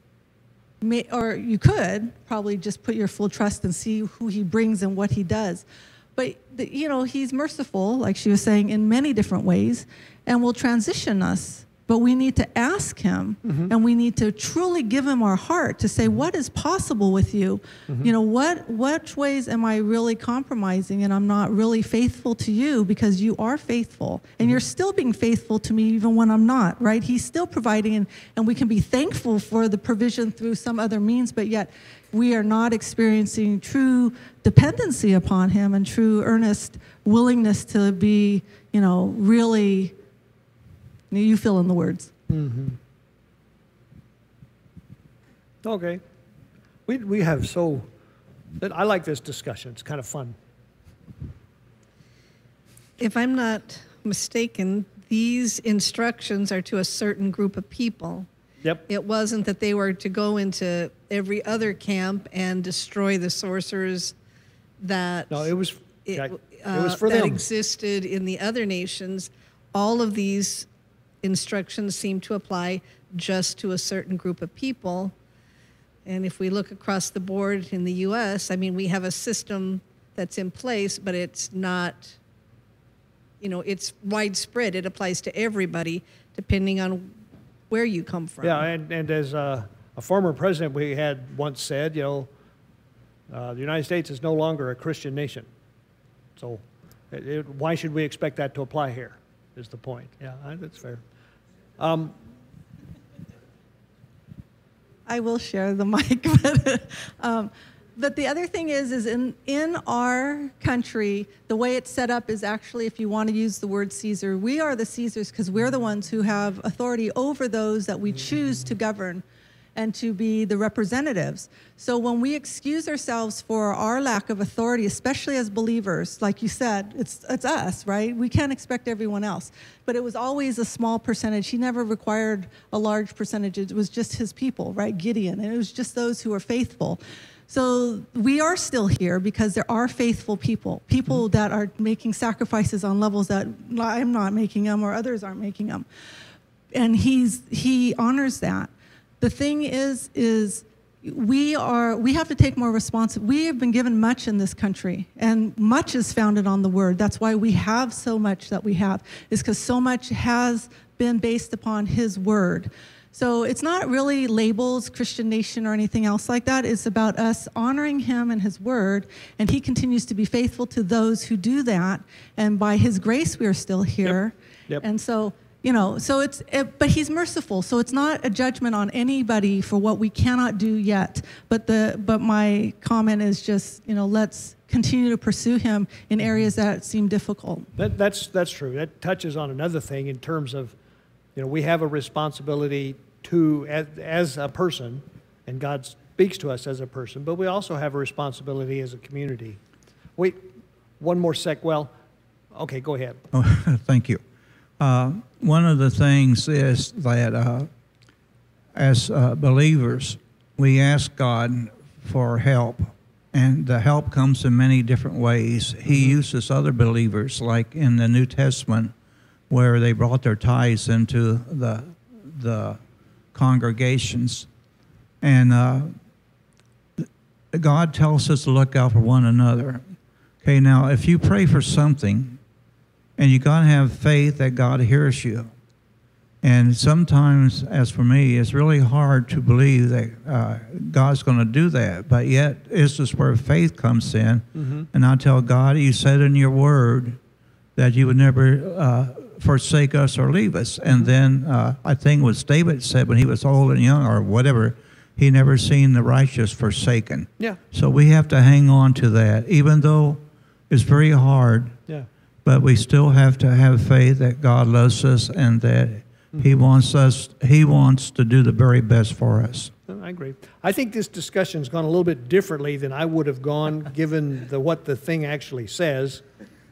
ma- or you could probably just put your full trust and see who he brings and what he does. But the, you know, he's merciful, like she was saying, in many different ways, and will transition us. But we need to ask him, mm-hmm. and we need to truly give him our heart to say, "What is possible with you? Mm-hmm. You know, what which ways am I really compromising, and I'm not really faithful to you because you are faithful, and you're mm-hmm. still being faithful to me even when I'm not. Right? He's still providing, and, and we can be thankful for the provision through some other means, but yet we are not experiencing true dependency upon him and true earnest willingness to be, you know, really. You fill in the words. Okay. We, we have so, I like this discussion. It's kind of fun. If I'm not mistaken, these instructions are to a certain group of people. Yep. It wasn't that they were to go into every other camp and destroy the sorcerers that No, it was, it, it uh, was for that them. existed in the other nations. All of these instructions seem to apply just to a certain group of people. And if we look across the board in the U.S., I mean, we have a system that's in place, but it's not, you know, it's widespread. It applies to everybody, depending on where you come from. Yeah, and, and as uh, a former president we had once said, you know, uh, the United States is no longer a Christian nation. So it, it, why should we expect that to apply here, is the point. Yeah, I- that's fair. Um, I will share the mic, but, um, but the other thing is, is in in our country, the way it's set up is actually, if you want to use the word Caesar, we are the Caesars because we're the ones who have authority over those that we choose to govern, and to be the representatives. So when we excuse ourselves for our lack of authority, especially as believers, like you said, it's it's us, right? We can't expect everyone else. But it was always a small percentage. He never required a large percentage. It was just his people, right? Gideon. And it was just those who were faithful. So we are still here because there are faithful people, people mm-hmm. that are making sacrifices on levels that I'm not making them or others aren't making them. And he's he honors that. The thing is is we are we have to take more responsibility. We have been given much in this country, and much is founded on the word. That's why we have so much that we have, is because so much has been based upon his word. So it's not really labels, Christian Nation, or anything else like that. It's about us honoring him and his word, and he continues to be faithful to those who do that. And by his grace, we are still here. Yep. And so, you know, so it's, it, but he's merciful. So it's not a judgment on anybody for what we cannot do yet. But the, but my comment is just, you know, let's continue to pursue him in areas that seem difficult. That, that's, that's true. That touches on another thing in terms of, you know, we have a responsibility to, as, as a person, and God speaks to us as a person, but we also have a responsibility as a community. Wait, one more sec. Well, okay, go ahead. Oh, thank you. Uh, one of the things is that uh, as uh, believers, we ask God for help, and the help comes in many different ways. He uses other believers, like in the New Testament, where they brought their tithes into the the congregations, and uh, God tells us to look out for one another. Okay, now if you pray for something, and you got to have faith that God hears you. And sometimes, as for me, it's really hard to believe that uh, God's going to do that. But yet, this is where faith comes in. And I tell God, you said in your word that you would never uh, forsake us or leave us. And then uh, I think what David said when he was old and young or whatever, he never seen the righteous forsaken. Yeah. So we have to hang on to that, even though it's very hard. But we still have to have faith that God loves us and that He wants us. He wants to do the very best for us. I agree. I think this discussion's gone a little bit differently than I would have gone given the, what the thing actually says.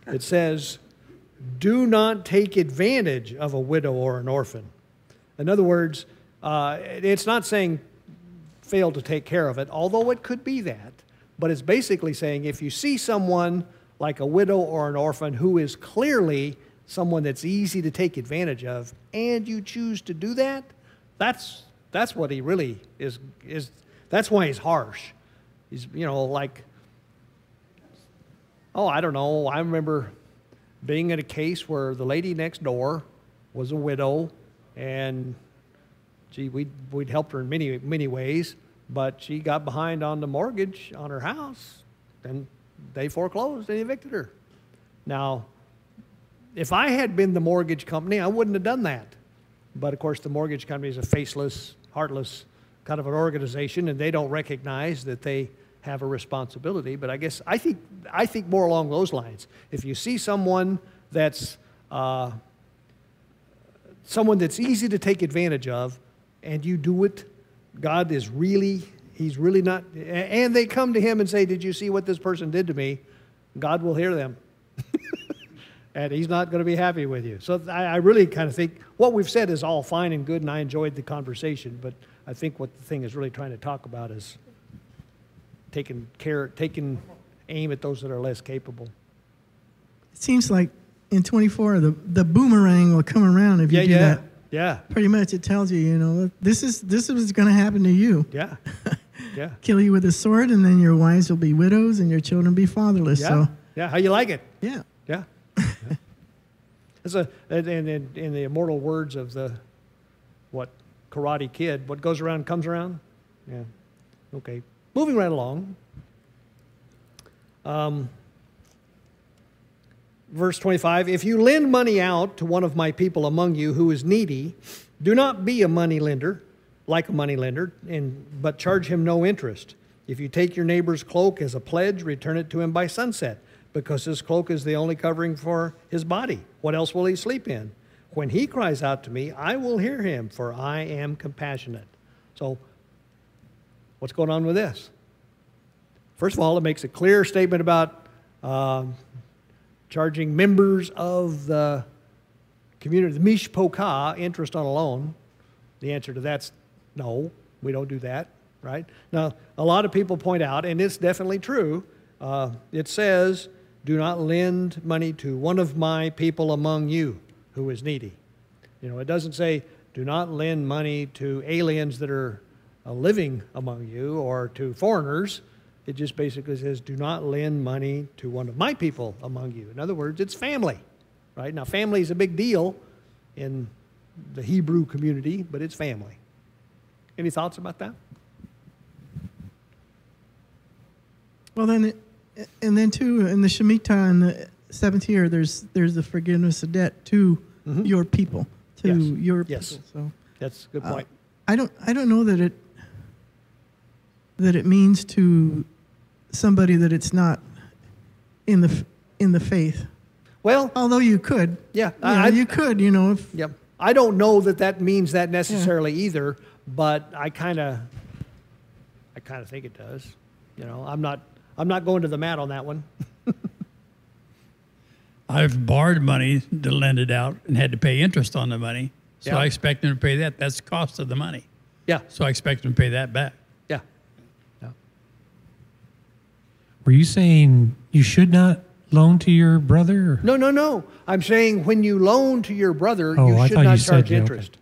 It says, do not take advantage of a widow or an orphan. In other words, uh, it's not saying fail to take care of it, although it could be that. But it's basically saying if you see someone like a widow or an orphan who is clearly someone that's easy to take advantage of, and you choose to do that, that's that's what he really is is that's why he's harsh. He's you know like oh I don't know I remember being in a case where the lady next door was a widow and gee we'd, we'd helped her in many many ways but she got behind on the mortgage on her house and they foreclosed and evicted her now if I had been the mortgage company, I wouldn't have done that. But of course, the mortgage company is a faceless, heartless kind of an organization, and they don't recognize that they have a responsibility. But I guess I think I think more along those lines. If you see someone that's uh, someone that's easy to take advantage of, and you do it, God is really He's really not. And they come to Him and say, "Did you see what this person did to me?" God will hear them and he's not going to be happy with you. So I, I really kind of think what we've said is all fine and good, and I enjoyed the conversation. But I think what the thing is really trying to talk about is taking care, taking aim at those that are less capable. It seems like in 24, the, the boomerang will come around if you Yeah, do yeah, that. yeah, Pretty much, it tells you, you know, this is this is going to happen to you. yeah, yeah, Kill you with a sword, and then your wives will be widows, and your children be fatherless. yeah, So, yeah. How you like it? yeah. Yeah. yeah. A in, in, in the immortal words of the what Karate Kid, what goes around comes around. Yeah. Okay. Moving right along. Um, verse 25 If you lend money out to one of my people among you who is needy, do not be a money lender, like a money lender, and, but charge him no interest. If you take your neighbor's cloak as a pledge, return it to him by sunset, because his cloak is the only covering for his body. What else will he sleep in? When he cries out to me, I will hear him, for I am compassionate. So what's going on with this? First of all, it makes a clear statement about um, charging members of the community, the mishpoka, interest on a loan. The answer to that's no, we don't do that, right? Now, a lot of people point out, and it's definitely true, uh, it says, do not lend money to one of my people among you who is needy. You know, it doesn't say, do not lend money to aliens that are uh, living among you or to foreigners. It just basically says, do not lend money to one of my people among you. In other words, it's family, right? Now, family is a big deal in the Hebrew community, but it's family. Any thoughts about that? Well, then, and then too, in the Shemitah in the seventh year, there's there's the forgiveness of debt to your people, to Mm-hmm. Yes. your Yes. people. So That's a good Uh, point. I don't I don't know that it that it means to somebody that it's not in the in the faith. Well, Although you could, yeah, you, know, I, I, you could, you know, if Yep. I don't know that that means that necessarily either, but I kind of, I kind of think it does. You know, I'm not, I'm not going to the mat on that one. I've borrowed money to lend it out and had to pay interest on the money. So Yeah. I expect them to pay that. That's the cost of the money. Yeah, So I expect them to pay that back. yeah. Were you saying you should not loan to your brother? or- No, no, no. I'm saying when you loan to your brother, Oh, you should thought not you charge you- interest.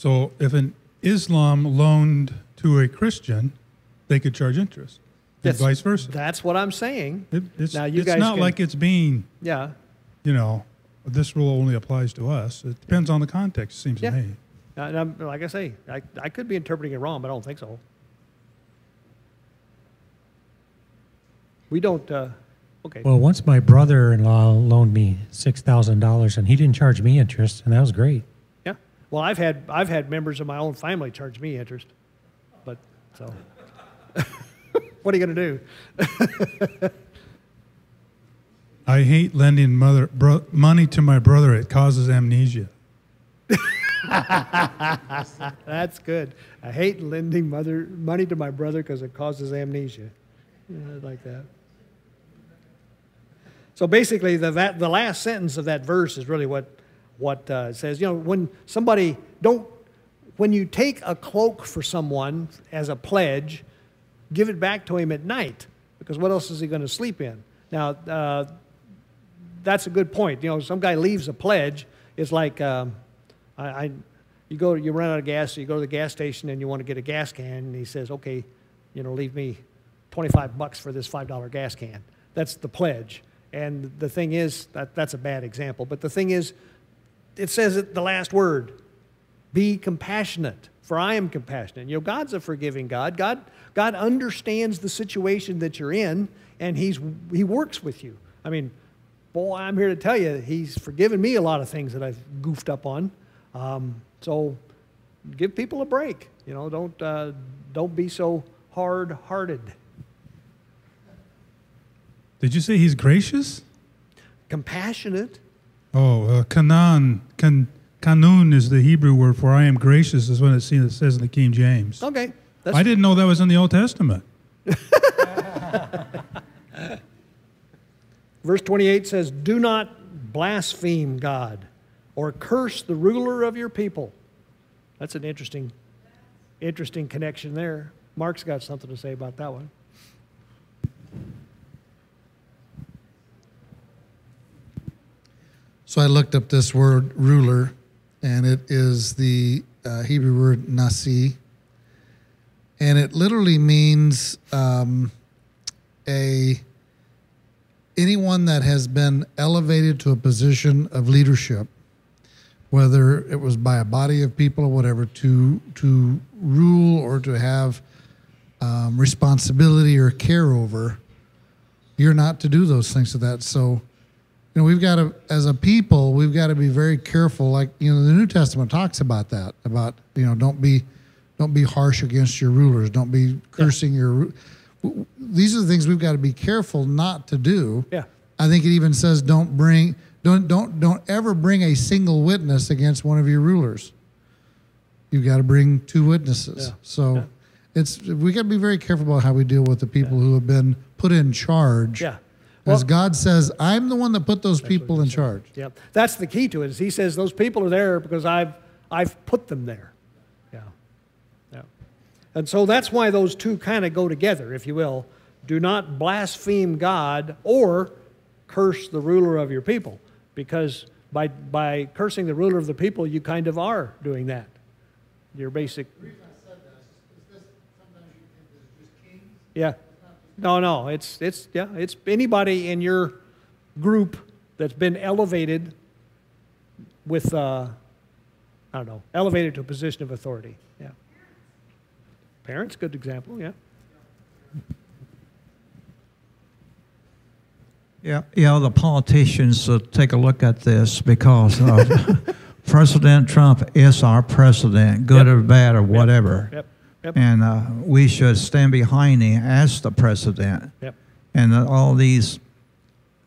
So if an Islam loaned to a Christian, they could charge interest, and vice versa. That's what I'm saying. It, it's Now, you it's guys not can- like it's being, Yeah. you know, this rule only applies to us. It depends on the context, it seems Yeah. to me. And I'm, like I say, I, I could be interpreting it wrong, but I don't think so. We don't, uh, okay. Well, once my brother-in-law loaned me six thousand dollars, and he didn't charge me interest, and that was great. Well, I've had I've had members of my own family charge me interest, but so what are you going to do? I hate lending mother bro, money to my brother. It causes amnesia. That's good. I hate lending mother money to my brother because it causes amnesia. Yeah, I like that. So basically, the that, the last sentence of that verse is really what what uh, says. You know, when somebody don't when you take a cloak for someone as a pledge, give it back to him at night because what else is he going to sleep in? Now, uh, that's a good point. You know, some guy leaves a pledge. It's like um, I, I, you go, you run out of gas, so you go to the gas station and you want to get a gas can, and he says, "Okay, you know, leave me 25 bucks for this five dollar gas can." That's the pledge. And the thing is, that, that's a bad example. But the thing is, it says it, the last word be compassionate for i am compassionate. You know god's a forgiving god. God god understands the situation that you're in and he's he works with you. I mean boy i'm here to tell you he's forgiven me a lot of things that i've goofed up on. Um, so give people a break. You know don't uh, don't be so hard hearted Did you say he's gracious? compassionate Oh, uh, kanan, kan, kanun is the Hebrew word for I am gracious, is what it it says in the King James. okay that's I didn't know that was in the Old Testament. Verse 28 says, Do not blaspheme God or curse the ruler of your people. That's an interesting, interesting connection there. Mark's got something to say about that one. So I looked up this word ruler, and it is the uh, Hebrew word nasi, and it literally means um, a anyone that has been elevated to a position of leadership, whether it was by a body of people or whatever, to to rule or to have um, responsibility or care over. You're not to do those things to that. So you know, we've got to, as a people, we've got to be very careful. Like, you know, the New Testament talks about that, about, you know, don't be, don't be harsh against your rulers. Don't be cursing your, these are the things we've got to be careful not to do. Yeah. I think it even says, don't bring, don't, don't, don't ever bring a single witness against one of your rulers. You've got to bring two witnesses. Yeah. So Yeah. it's we got to be very careful about how we deal with the people who have been put in charge. Yeah. As Well- God says, I'm the one that put those people in charge. Yeah, that's the key to it. Is he says those people are there because I've I've put them there. Yeah, yeah, and so that's why those two kind of go together, if you will. Do not blaspheme God or curse the ruler of your people, because by by cursing the ruler of the people, you kind of are doing that. Your basic. Yeah. No, no, it's it's yeah, it's anybody in your group that's been elevated with uh, I don't know, elevated to a position of authority. Yeah. Parents, good example. Yeah. Yeah, yeah. The politicians uh, take a look at this because uh, President Trump is our president, good Yep. or bad or whatever, Yep. Yep. And uh, we should stand behind him as the president. Yep. And uh, all these,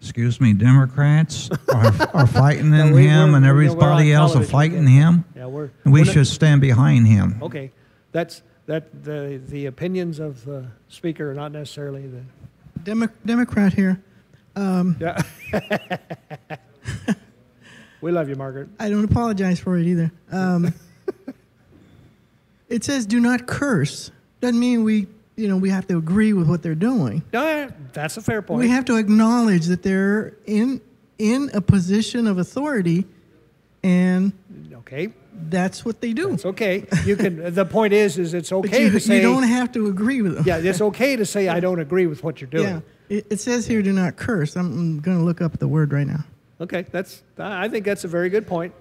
excuse me, Democrats are, are fighting No, in we- him, and everybody we're else are fighting yeah. him. Yeah, we're. And we we're not- should stand behind him. Okay, that's that. The the opinions of the speaker are not necessarily the. Demo- Democrat here. Um, Yeah. we love you, Margaret. I don't apologize for it either. Um, it says do not curse. Doesn't mean we, you know, we have to agree with what they're doing. Yeah, that's a fair point. We have to acknowledge that they're in in a position of authority, and okay, that's what they do. it's okay. You can. The point is, is it's okay you, to say. you don't have to agree with them. yeah, it's okay to say I don't agree with what you're doing. Yeah. It, it says here, do not curse. I'm, I'm going to look up the word right now. Okay, that's. I think that's a very good point.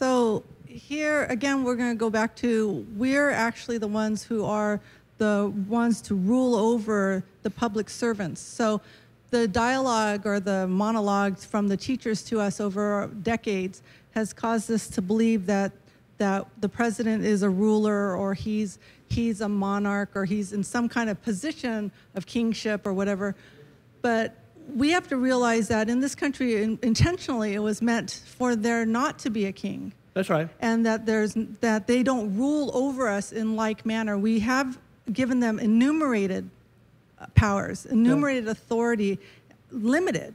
So here again, we're going to go back to we're actually the ones who are the ones to rule over the public servants. So the dialogue or the monologues from the teachers to us over decades has caused us to believe that that the president is a ruler or he's he's a monarch or he's in some kind of position of kingship or whatever. But we have to realize that in this country, in, intentionally, it was meant for there not to be a king, That's right. and that there's that they don't rule over us in like manner. We have given them enumerated uh, powers, enumerated authority, limited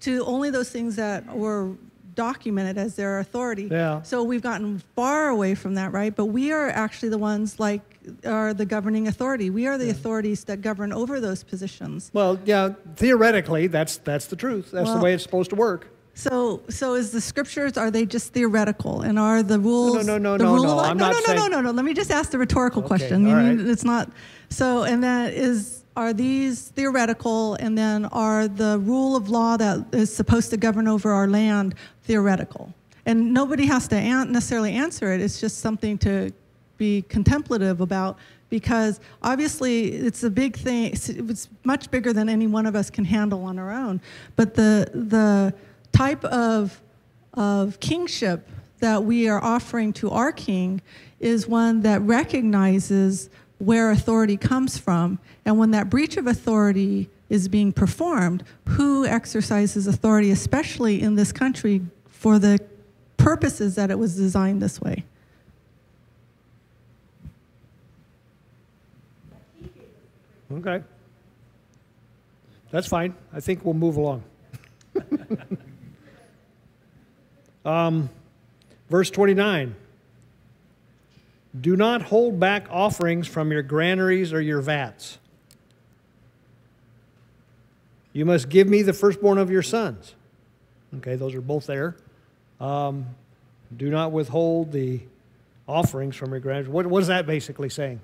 to only those things that were documented as their authority. Yeah. So we've gotten far away from that, right? But we are actually the ones like are the governing authority. We are the authorities that govern over those positions. Well, yeah. Theoretically, that's that's the truth. That's Well- the way it's supposed to work. So, so is the scriptures are they just theoretical, and are the rules? no, no, the no, rule no, of, I'm no, not no, no, saying- no, no, no. Let me just ask the rhetorical Okay, question. all You mean it's not. So, and that is are these theoretical, and then are the rule of law that is supposed to govern over our land theoretical? And nobody has to an- necessarily answer it. It's just something to be contemplative about because obviously it's a big thing. It's- much bigger than any one of us can handle on our own. But the the type of of kingship that we are offering to our king is one that recognizes where authority comes from and when that breach of authority is being performed who exercises authority especially in this country for the purposes that it was designed this way Okay. That's fine. I think we'll move along. um, verse 29. Do not hold back offerings from your granaries or your vats. You must give me the firstborn of your sons. Okay, those are both there. Um, do not withhold the offerings from your granaries. What, what is that basically saying?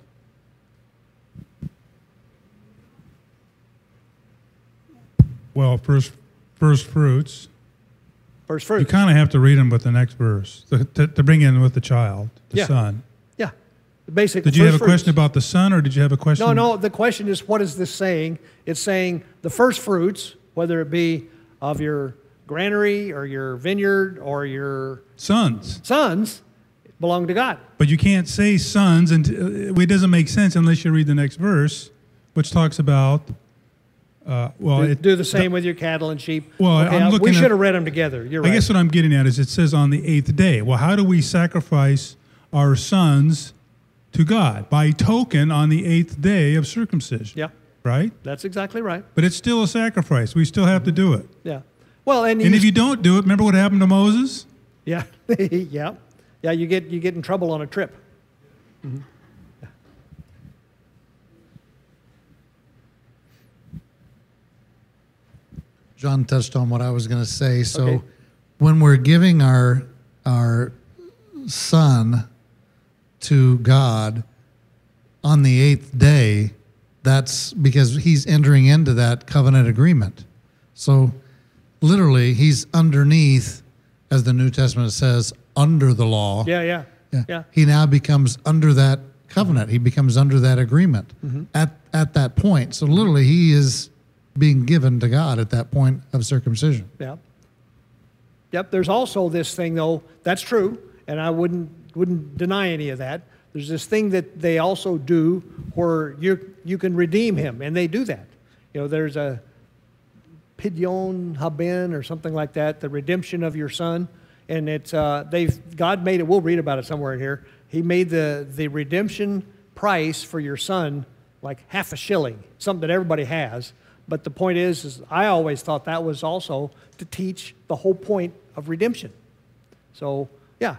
Well, first, first fruits. First fruits. You kind of have to read them with the next verse to, to, to bring in with the child, the Yeah. son. Yeah. Basic. Did you have a first question about the son, or did you have a question? No, no. The question is, what is this saying? It's saying the first fruits, whether it be of your granary or your vineyard or your Sons. sons, belong to God. But you can't say sons, and uh, it doesn't make sense unless you read the next verse, which talks about Uh, well, do, it, do the same with your cattle and sheep. Well, okay, I'm we at- should have read them together. You're I right. guess what I'm getting at is it says on the eighth day. Well, how do we sacrifice our sons to God? By token on the eighth day of circumcision. yeah, Right? that's exactly right. But it's still a sacrifice. We still have to do it. Yeah. Well, and, And you, if you don't do it, remember what happened to Moses? yeah, yeah, yeah, you get you get in trouble on a trip. John touched on what I was going to say. So, Okay. when we're giving our our son to God on the eighth day, that's because he's entering into that covenant agreement. So, literally, he's underneath, as the New Testament says, under the law. Yeah, yeah, Yeah. yeah. He now becomes under that covenant. He becomes under that agreement Mm-hmm. at at that point. So literally, he is being given to God at that point of circumcision. Yeah. Yep. There's also this thing, though. That's true, and I wouldn't wouldn't deny any of that. There's this thing that they also do where you you can redeem him, and they do that. You know, there's a pidyon haben or something like that, the redemption of your son, and it's uh, they've God made it. We'll read about it somewhere in here. He made the the redemption price for your son like half a shilling, something that everybody has. But the point is, is I always thought that was also to teach the whole point of redemption. So yeah,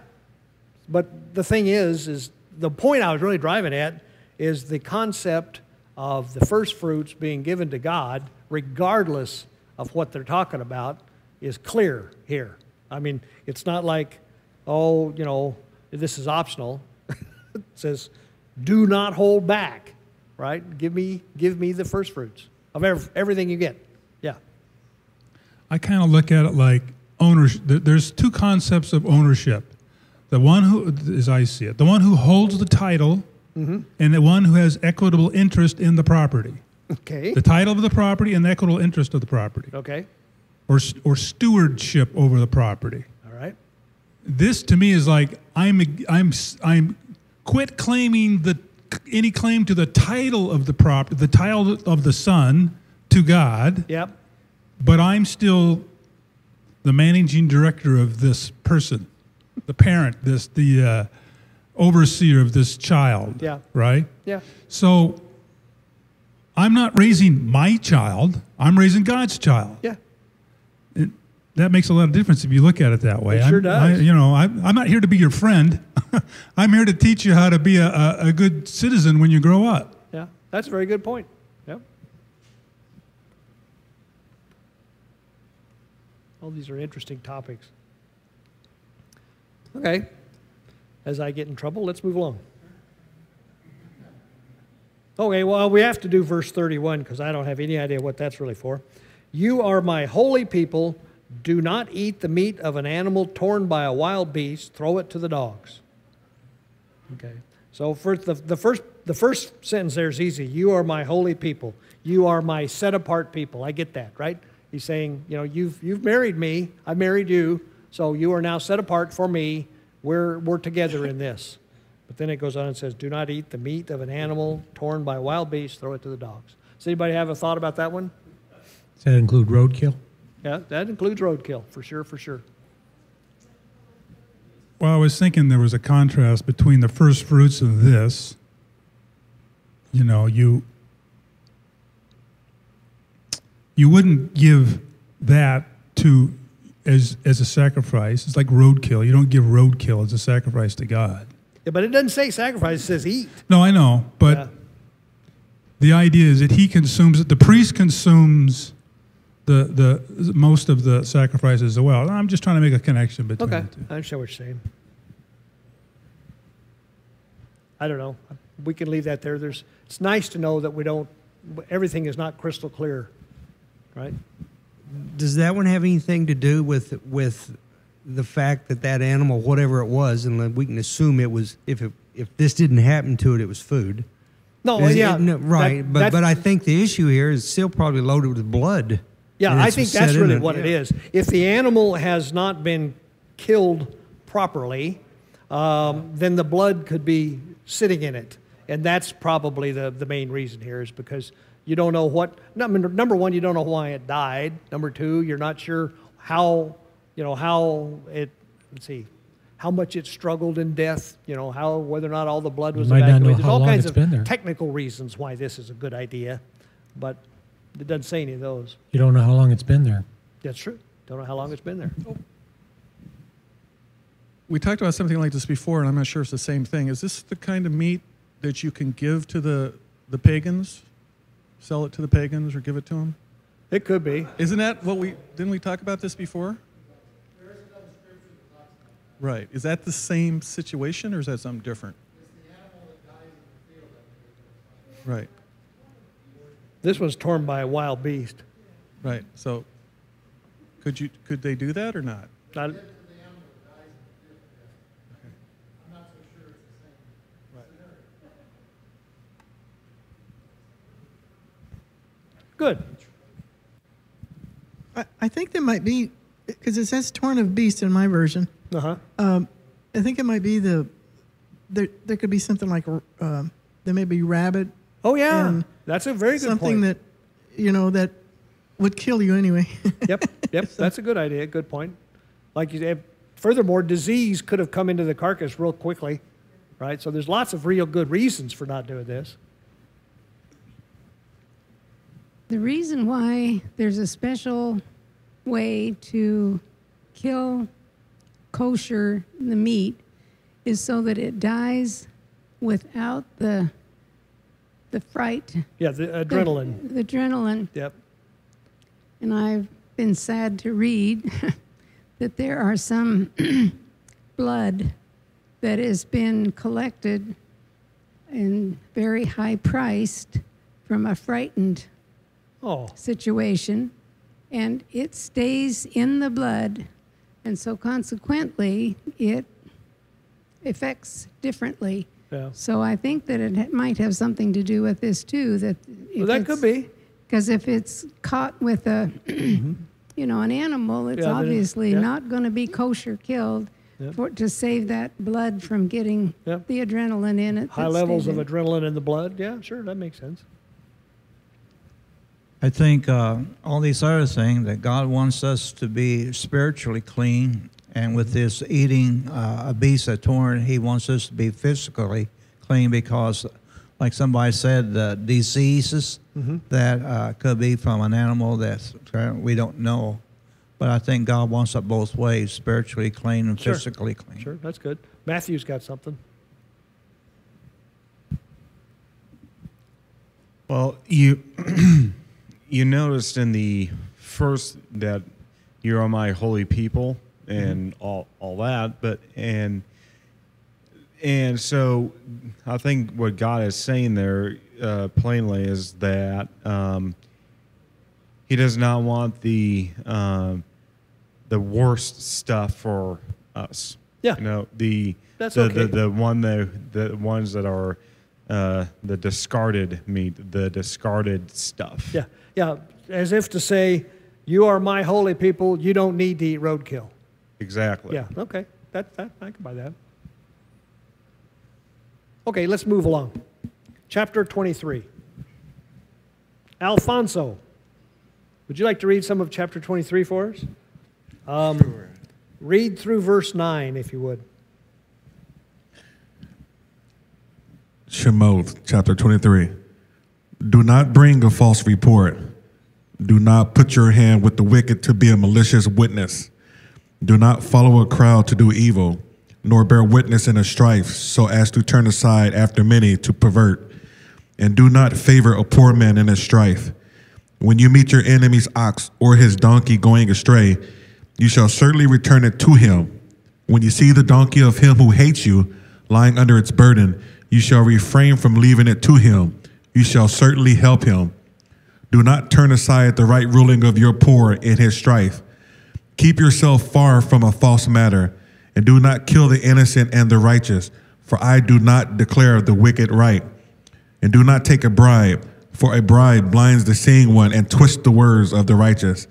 but the thing is, is the point I was really driving at is the concept of the first fruits being given to God, regardless of what they're talking about, is clear here. I mean, it's not like, oh, you know, this is optional. it says, do not hold back, right? Give me, give me the first fruits of ev- everything you get. Yeah. I kind of look at it like ownership. There's two concepts of ownership. The one who, as I see it, the one who holds the title mm-hmm. and the one who has equitable interest in the property. Okay. The title of the property and the equitable interest of the property, Okay. or, or stewardship over the property. All right. This to me is like I'm I'm I'm quit claiming the any claim to the title of the property, the title of the son to God, Yep. but I'm still the managing director of this person, the parent, this the uh, overseer of this child. Yeah. Right. Yeah. So I'm not raising my child. I'm raising God's child. Yeah. That makes a lot of difference if you look at it that way. It sure does. I, you know, I, I'm not here to be your friend. I'm here to teach you how to be a, a, a good citizen when you grow up. Yeah, that's a very good point. Yep. All these are interesting topics. Okay. As I get in trouble, let's move along. Okay, well, we have to do verse 31 because I don't have any idea what that's really for. You are my holy people. Do not eat the meat of an animal torn by a wild beast. Throw it to the dogs. Okay. So first, the, the first the first sentence there is easy. You are my holy people. You are my set apart people. I get that, right? He's saying, you know, you've you've married me. I married you. So you are now set apart for me. We're we're together in this. But then it goes on and says, Do not eat the meat of an animal torn by wild beasts, throw it to the dogs. Does anybody have a thought about that one? Does that include roadkill? Yeah, that includes roadkill, for sure, for sure. Well, I was thinking there was a contrast between the first fruits of this. You know, you you wouldn't give that to as as a sacrifice. It's like roadkill. You don't give roadkill as a sacrifice to God. Yeah, but it doesn't say sacrifice, it says eat. No, I know, but Yeah. the idea is that he consumes it. the priest consumes the the most of the sacrifices as well. I'm just trying to make a connection between Okay, the two. I understand what you're saying. I don't know. We can leave that there. There's, it's nice to know that we don't, everything is not crystal clear, right? Does that one have anything to do with with the fact that that animal, whatever it was, and we can assume it was if it, if this didn't happen to it, it was food. No, Is it- yeah. no, right. that- but but I think the issue here is still probably loaded with blood. Yeah, I think that's really it. what it is. If the animal has not been killed properly, um, then the blood could be sitting in it. And that's probably the, the main reason here is because You don't know what. Number number one, you don't know why it died. Number two, you're not sure how you know how it. Let's see. How much it struggled in death, you know, how whether or not all the blood was might not know evacuated. There's all kinds of been there. technical reasons why this is a good idea, but it doesn't say any of those. You don't know how long it's been there. That's true. Don't know how long it's been there. We talked about something like this before, and I'm not sure it's the same thing. Is this the kind of meat that you can give to the, the pagans? Sell it to the pagans or give it to them? It could be. Isn't that what we, didn't we talk about this before? Right. Is that the same situation or is that something different? Right, This was torn by a wild beast. right. So could you, could they do that or not? Not, good. I, I think there might be, because it says torn of beast in my version. Uh huh. Um, I think it might be the, there, there could be something like, um, there may be rabbit. Oh yeah, and that's a very good point. Something point. that, you know, that would kill you anyway. yep, yep. That's a good idea. Good point. Like you said, furthermore, disease could have come into the carcass real quickly, right? So there's lots of real good reasons for not doing this. The reason why there's a special way to kill kosher the meat is so that it dies without the the fright, Yeah, the the- adrenaline. the adrenaline. Yep. And I've been sad to read that there are some blood that has been collected and very high priced from a frightened Oh, situation, and it stays in the blood, and so consequently, it affects differently. Yeah. So I think that it might have something to do with this too. That Well, that could be. because if it's caught with a, you know, an animal, it's Yeah, obviously yeah. not going to be kosher killed Yep. for to save that blood from getting Yep. the adrenaline in it. High levels of in. adrenaline in the blood. Yeah, sure, that makes sense. I think uh, all these other things that God wants us to be spiritually clean, and with this eating uh, a beast of torn, He wants us to be physically clean because, like somebody said, the diseases that uh, could be from an animal that we don't know. But I think God wants it both ways: spiritually clean and Sure. physically clean. Sure, that's good. Matthew's got something. Well, you you noticed in the first that you are my holy people and all all that, but and and so I think what God is saying there uh, plainly is that um, He does not want the um, the worst stuff for us. Yeah. you know the That's the, okay. the the one the the ones that are uh, the discarded meat, the discarded stuff. Yeah, yeah, as if to say, "You are my holy people. You don't need to eat roadkill." Exactly. Yeah, okay, that, that I can buy that. Okay, let's move along. Chapter twenty-three. Alfonso, would you like to read some of chapter twenty-three for us? Um, Read through verse nine, if you would. Shemoth, chapter 23. Do not bring a false report. Do not put your hand with the wicked to be a malicious witness. Do not follow a crowd to do evil, nor bear witness in a strife, so as to turn aside after many to pervert. And do not favor a poor man in a strife. When you meet your enemy's ox or his donkey going astray, you shall certainly return it to him. When you see the donkey of him who hates you lying under its burden, you shall refrain from leaving it to him. You shall certainly help him. Do not turn aside the right ruling of your poor in his strife. Keep yourself far from a false matter, and do not kill the innocent and the righteous, for I do not declare the wicked right. And do not take a bribe, for a bribe blinds the seeing one and twists the words of the righteous.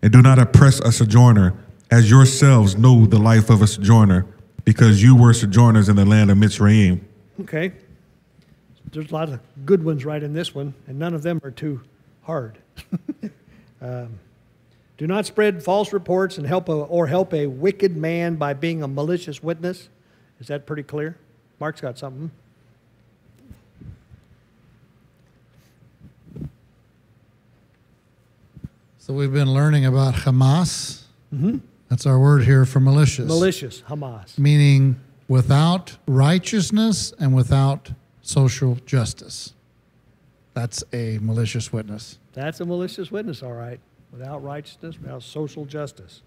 And do not oppress a sojourner, as yourselves know the life of a sojourner, because you were sojourners in the land of Mitzrayim. Okay. there's a lot of good ones right in this one, and none of them are too hard. um, do not spread false reports and help a, or help a wicked man by being a malicious witness. Is that pretty clear? Mark's got something. So we've been learning about Hamas. Mm-hmm. That's our word here for malicious. Malicious, Hamas. Meaning without righteousness and without social justice. That's a malicious witness. That's a malicious witness, all right. Without righteousness, without social justice.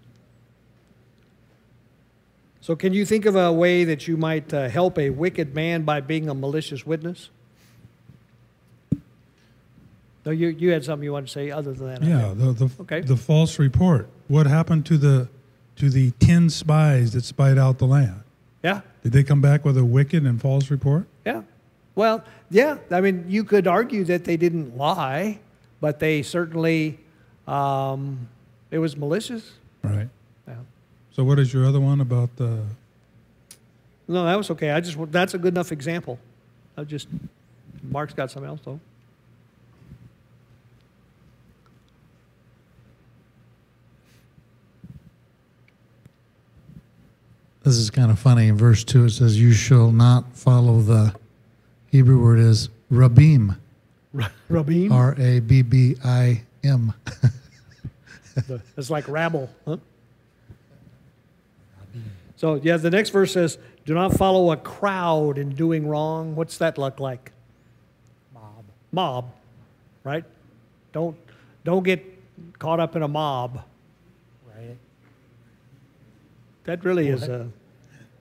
So, can you think of a way that you might uh, help a wicked man by being a malicious witness? No, you, you had something you wanted to say other than that. Yeah, the, the, Okay. the false report. What happened to the to the ten spies that spied out the land? Yeah, Did they come back with a wicked and false report? yeah. Well, yeah. I mean, you could argue that they didn't lie, but they certainly, um, it was malicious. Right. Yeah. So what is your other one about the? No, that was okay. I just that's a good enough example. I just Mark's got something else though. This is kind of funny. In verse 2, it says, You shall not follow the Hebrew word is rabim. Rabim. R A B B I M. The- It's like rabble, huh? So yeah, the next verse says, "Do not follow a crowd in doing wrong." What's that look like? Mob. Mob, right? Don't don't get caught up in a mob. Right. That really Well, is a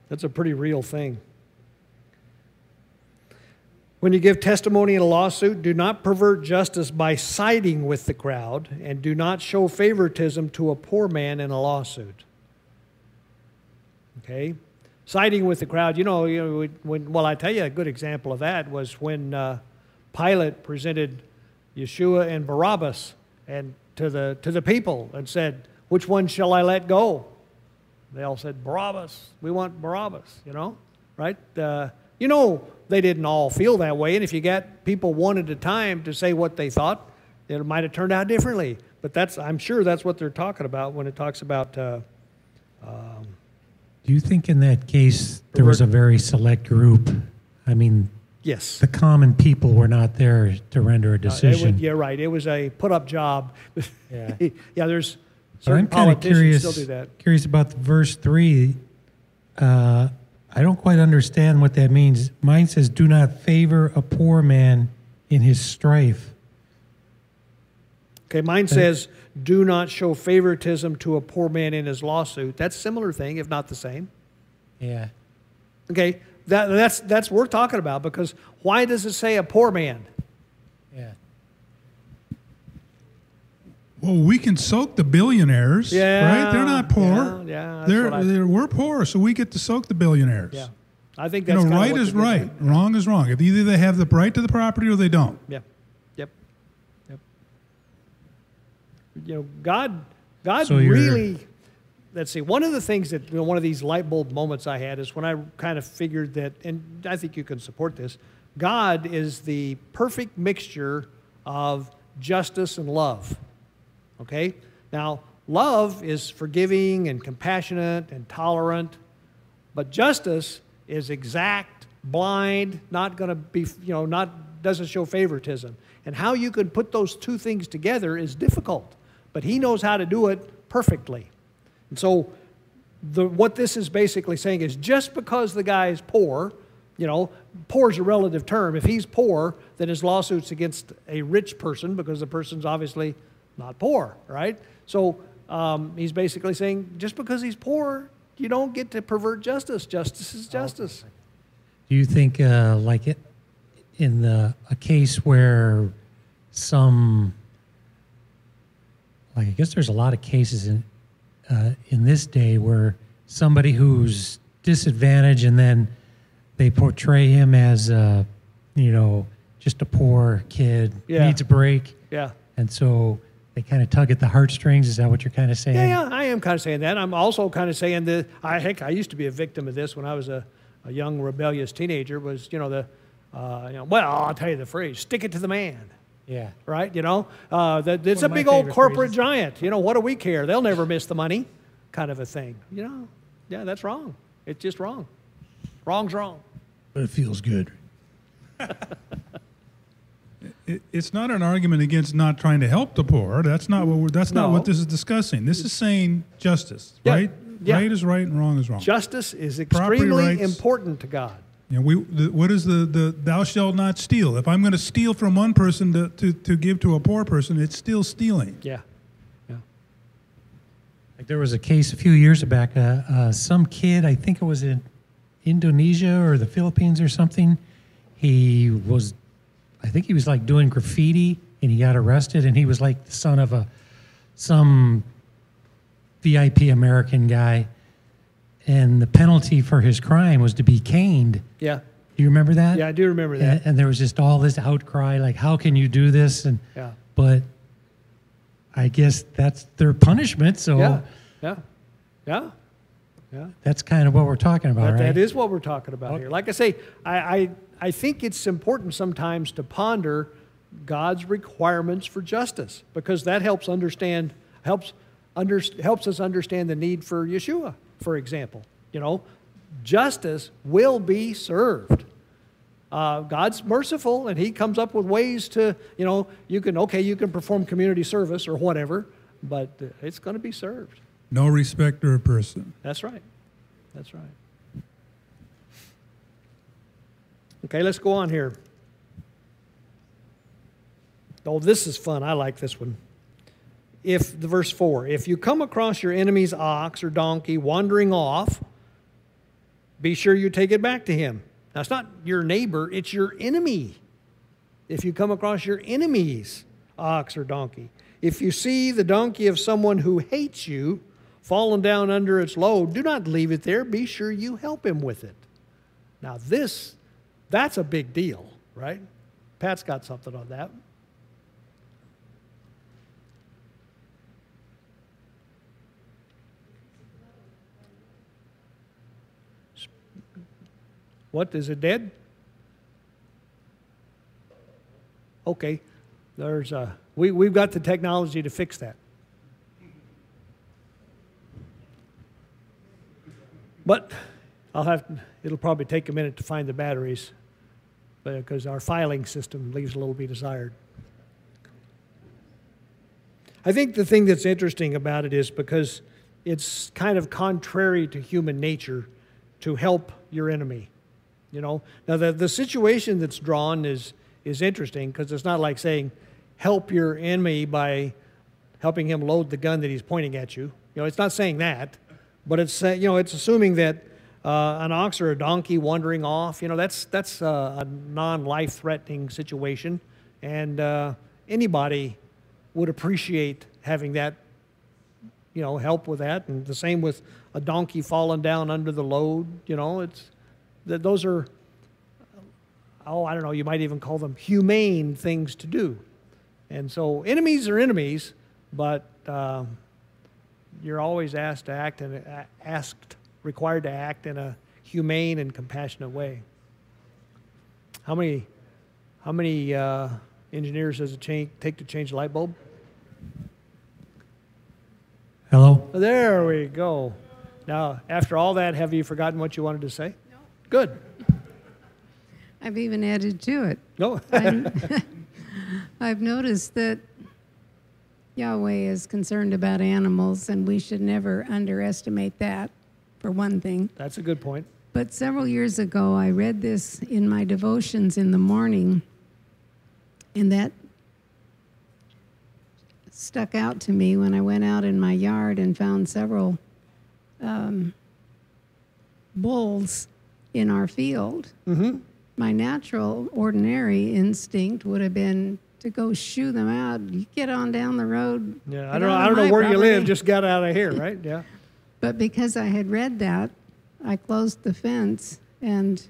that's a pretty real thing. When you give testimony in a lawsuit, do not pervert justice by siding with the crowd, and do not show favoritism to a poor man in a lawsuit. Okay, siding with the crowd. You know, you know, when well, I tell you a good example of that was when uh, Pilate presented Yeshua and Barabbas and to the to the people and said, "Which one shall I let go?" They all said, Barabbas. We want Barabbas, you know, right? Uh, you know, they didn't all feel that way. And if you got people one at a time to say what they thought, it might have turned out differently. But that's, I'm sure that's what they're talking about when it talks about. Uh, um, Do you think in that case there was a very select group? I mean, Yes. the common people were not there to render a uh, decision. would- yeah, right. It was a put up job. Yeah. yeah, there's I'm kind of politicians curious, still do that. curious about the verse three. Uh, I don't quite understand what that means. Mine says, "Do not favor a poor man in his strife." Okay, mine says, do not show favoritism to a poor man in his lawsuit. That's a similar thing, if not the same. Yeah. Okay, that, that's that's what we're talking about because why does it say a poor man? Yeah. Well, we can soak the billionaires, Yeah, right? They're not poor. yeah, yeah, they're, they're we're poor, so we get to soak the billionaires. Yeah, I think You that's know, kinda right is right, wrong is wrong. If either they have the right to the property or they don't. Yeah, yep, yep. You know, God, God So really. Let's see. One of the things that you know, one of these light bulb moments I had is when I kind of figured that, and I think you can support this. God is the perfect mixture of justice and love. Okay? Now, love is forgiving and compassionate and tolerant, but justice is exact, blind, not going to be, you know, not doesn't show favoritism. And how you can put those two things together is difficult, but he knows how to do it perfectly. And so the, what this is basically saying is just because the guy is poor, you know, poor is a relative term. If he's poor, then his lawsuit's against a rich person because the person's obviously not poor, right? So um, he's basically saying just because he's poor, you don't get to pervert justice. Justice is justice. Do you think, uh, like it, in the a case where some, like I guess there's a lot of cases in uh, in this day where somebody who's disadvantaged and then they portray him as, uh, you know, just a poor kid Yeah. needs a break, Yeah. and so they kind of tug at the heartstrings. Is that what you're kind of saying? Yeah, yeah, I am kind of saying that. I'm also kind of saying that I heck, I used to be a victim of this when I was a, a young rebellious teenager. Was you know the Uh, you know, well, I'll tell you the phrase: "Stick it to the man." Yeah. Right? You know, uh, that it's a big old corporate phrases. giant. You know, what do we care? They'll never miss the money, kind of a thing. You know, yeah, that's wrong. It's just wrong. Wrong's wrong. But it feels good. It, it's not an argument against not trying to help the poor. That's not what we're, that's not what this is discussing. This is saying justice, Yeah, right? yeah. Right is right and wrong is wrong. Justice is extremely rights. important to God. You know, we, the, what is the, the thou shalt not steal? If I'm going to steal from one person to, to, to give to a poor person, it's still stealing. Yeah. Like there was a case a few years back. Uh, uh, some kid, I think it was in Indonesia or the Philippines or something. He was, I think he was like doing graffiti, and he got arrested. And he was like the son of a some VIP American guy, and the penalty for his crime was to be caned. Yeah. Do you remember that? Yeah, I do remember that. And, and there was just all this outcry, like, how can you do this? And Yeah. but I guess that's their punishment. So Yeah. Yeah. Yeah. Yeah. that's kind of what we're talking about, That, right? that is what we're talking about here. Like I say, I, I, I think it's important sometimes to ponder God's requirements for justice because that helps understand helps under, helps us understand the need for Yeshua, for example. You know, justice will be served. Uh, God's merciful, and He comes up with ways to, you know, you can okay, you can perform community service or whatever, but it's going to be served. No respecter of person. That's right. That's right. Okay, let's go on here. Oh, this is fun. I like this one. If the verse 4, if you come across your enemy's ox or donkey wandering off, be sure you take it back to him. Now, it's not your neighbor, it's your enemy. If you come across your enemy's ox or donkey, if you see the donkey of someone who hates you fallen down under its load, do not leave it there. Be sure you help him with it. Now, this, that's a big deal, right? Pat's got something on that. What is it dead? Okay, there's uh, we we've got the technology to fix that. But I'll have it'll probably take a minute to find the batteries because our filing system leaves a little to be desired. I think the thing that's interesting about it is because it's kind of contrary to human nature to help your enemy. You know, now the, the situation that's drawn is is interesting because it's not like saying help your enemy by helping him load the gun that he's pointing at you. You know, it's not saying that, but it's you know it's assuming that uh, an ox or a donkey wandering off. You know, that's that's uh, a non-life threatening situation, and uh, anybody would appreciate having that you know, help with that. And the same with a donkey falling down under the load. You know, it's that those are, oh, I don't know, you might even call them humane things to do. And so enemies are enemies, but um, you're always asked to act and asked, required to act in a humane and compassionate way. How many, how many uh, engineers does it cha- take to change a light bulb? Hello? There we go. Now, after all that, have you forgotten what you wanted to say? No. Good. I've even added to it. No. I've noticed that Yahweh is concerned about animals, and we should never underestimate that, for one thing. That's a good point. But several years ago, I read this in my devotions in the morning, and that stuck out to me when I went out in my yard and found several um, bulls in our field. Mm-hmm. My natural, ordinary instinct would have been to go shoo them out. You get on down the road. Yeah, I don't, out I don't know where you live. Just got out of here, right? Yeah. But because I had read that, I closed the fence and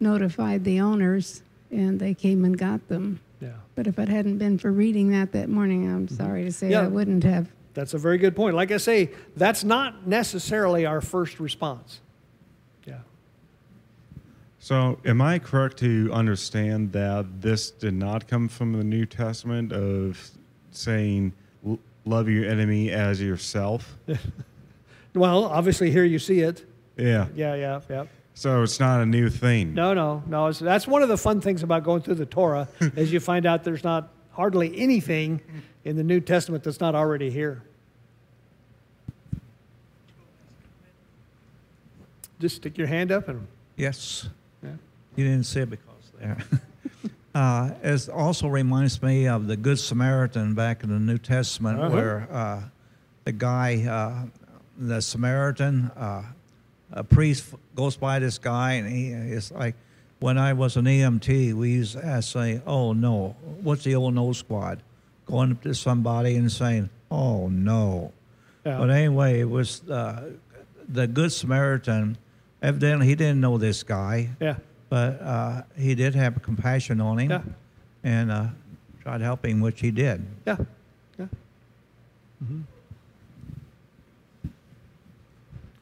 notified the owners, and they came and got them. Yeah. But if it hadn't been for reading that that morning, I'm mm-hmm. sorry to say Yeah. I wouldn't have. That's a very good point. Like I say, that's not necessarily our first response. Yeah. So, am I correct to understand that this did not come from the New Testament of saying, love your enemy as yourself? Well, obviously here you see it. Yeah. Yeah, yeah, yeah. So, it's not a new thing. No, no, no. It's, that's one of the fun things about going through the Torah is you find out there's not hardly anything in the New Testament that's not already here. Just stick your hand up and Yes. Yeah. You didn't say it because there. uh, it also reminds me of the Good Samaritan back in the New Testament, Uh-huh. where uh, the guy, uh, the Samaritan, uh, a priest goes by this guy, and he is like, when I was an EMT, we used to say, "Oh no, what's the old no squad?" Going up to somebody and saying, "Oh no." Yeah. But anyway, it was uh, the Good Samaritan. Evidently, he didn't know this guy. Yeah. But uh, he did have compassion on him. Yeah. And uh, tried helping, which he did. Yeah. Yeah. Mhm.